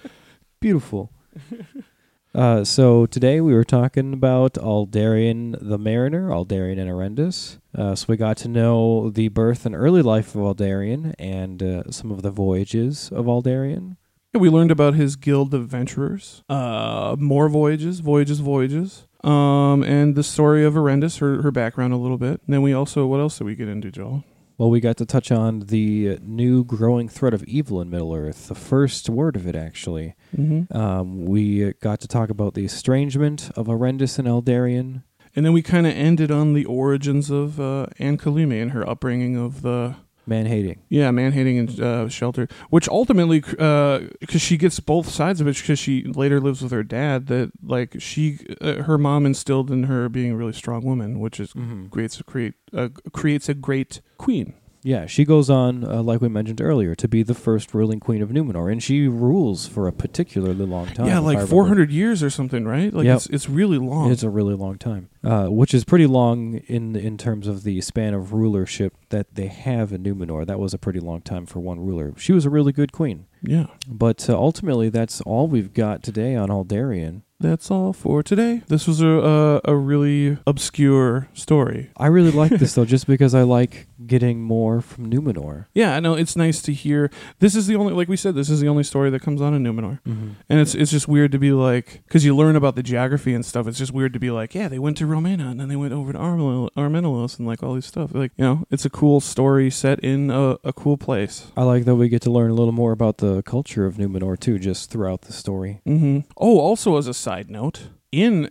Beautiful. uh, so today we were talking about Aldarion the Mariner, Aldarion and Erendis. Uh, so we got to know the birth and early life of Aldarion and uh, some of the voyages of Aldarion. Yeah, we learned about his guild of adventurers, uh, more voyages, voyages, voyages, um, and the story of Erendis, her her background a little bit. And then we also, what else did we get into, Joel? Well, we got to touch on the new growing threat of evil in Middle Earth, the first word of it, actually. Mm-hmm. Um, we got to talk about the estrangement of Erendis and Eldarion. And then we kind of ended on the origins of uh, Ancalime and her upbringing of the Man hating. yeah man hating and uh, shelter, which ultimately because she gets both sides of it because she later lives with her dad that like she uh, her mom instilled in her being a really strong woman, which is Mm-hmm. creates a create uh, creates a great queen. Yeah, she goes on, uh, like we mentioned earlier, to be the first ruling queen of Numenor, and she rules for a particularly long time. yeah, like four hundred years or something, right? Like Yep. it's it's really long. It's a really long time, uh, which is pretty long in in terms of the span of rulership that they have in Numenor. That was a pretty long time for one ruler. She was a really good queen, yeah. but uh, ultimately, that's all we've got today on Aldarion. That's all for today. This was a a, a really obscure story. I really like this though, just because I like getting more from Numenor. Yeah, I know it's nice to hear. This is the only, like we said, this is the only story that comes on in Numenor. Mm-hmm. And it's it's just weird to be like, because you learn about the geography and stuff. It's just weird to be like, yeah, they went to Romenna and then they went over to Armenelos and like all these stuff. Like, you know, it's a cool story set in a, a cool place. I like that we get to learn a little more about the culture of Numenor too, just throughout the story. Mm-hmm. Oh, also as a side note, in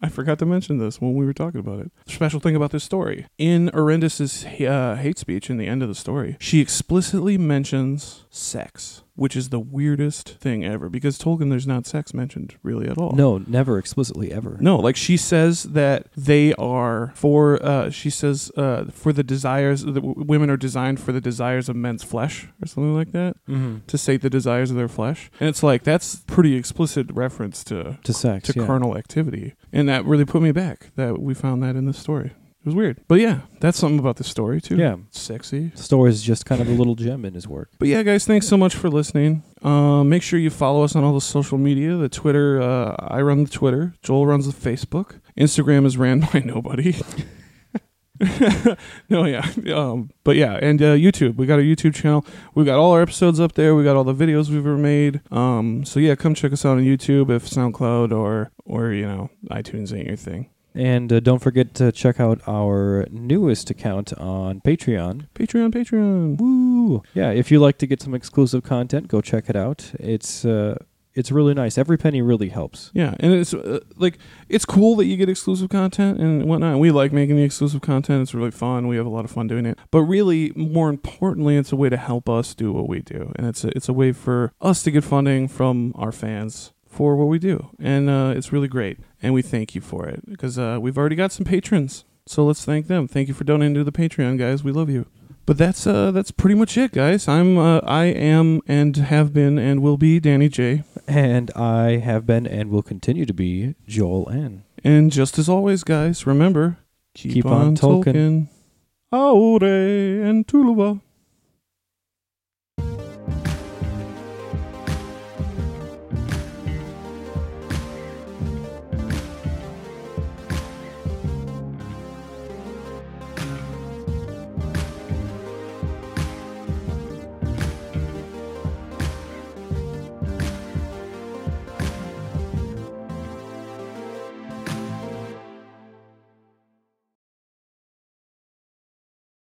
I forgot to mention this when we were talking about it. Special thing about this story in Erendis's uh, hate speech in the end of the story, she explicitly mentions sex, which is the weirdest thing ever because Tolkien there's not sex mentioned really at all. No, never explicitly ever. No, like she says that they are for. Uh, she says uh, for the desires. The w- women are designed for the desires of men's flesh, or something like that, Mm-hmm. to sate the desires of their flesh. And it's like that's pretty explicit reference to To sex, to yeah. carnal activity, and that really put me back that we found that in this story. It was weird, but yeah, that's something about the story too. Yeah. It's sexy. The story is just kind of a little gem in his work. But yeah, guys, thanks so much for listening. Um, make sure you follow us on all the social media. The Twitter, uh, I run the Twitter. Joel runs the Facebook. Instagram is ran by nobody. no, yeah, um, but yeah, and uh, YouTube. We got a YouTube channel. We got all our episodes up there. We got all the videos we've ever made. Um, so yeah, come check us out on YouTube if SoundCloud or or you know iTunes ain't your thing. And uh, don't forget to check out our newest account on Patreon. Patreon, Patreon. Woo! Yeah, if you like to get some exclusive content, go check it out. It's uh, it's really nice. Every penny really helps. Yeah, and it's uh, like it's cool that you get exclusive content and whatnot. We like making the exclusive content. It's really fun. We have a lot of fun doing it. But really, more importantly, it's a way to help us do what we do, and it's a, it's a way for us to get funding from our fans for what we do, and uh, it's really great. And we thank you for it because uh, we've already got some patrons. So let's thank them. Thank you for donating to the Patreon, guys. We love you. But that's uh that's pretty much it, guys. I'm uh, I am and have been and will be Danny J. And I have been and will continue to be Joel N. And just as always, guys, remember keep, Keep on, on Tolkien. Tolkien. Aure entuluva.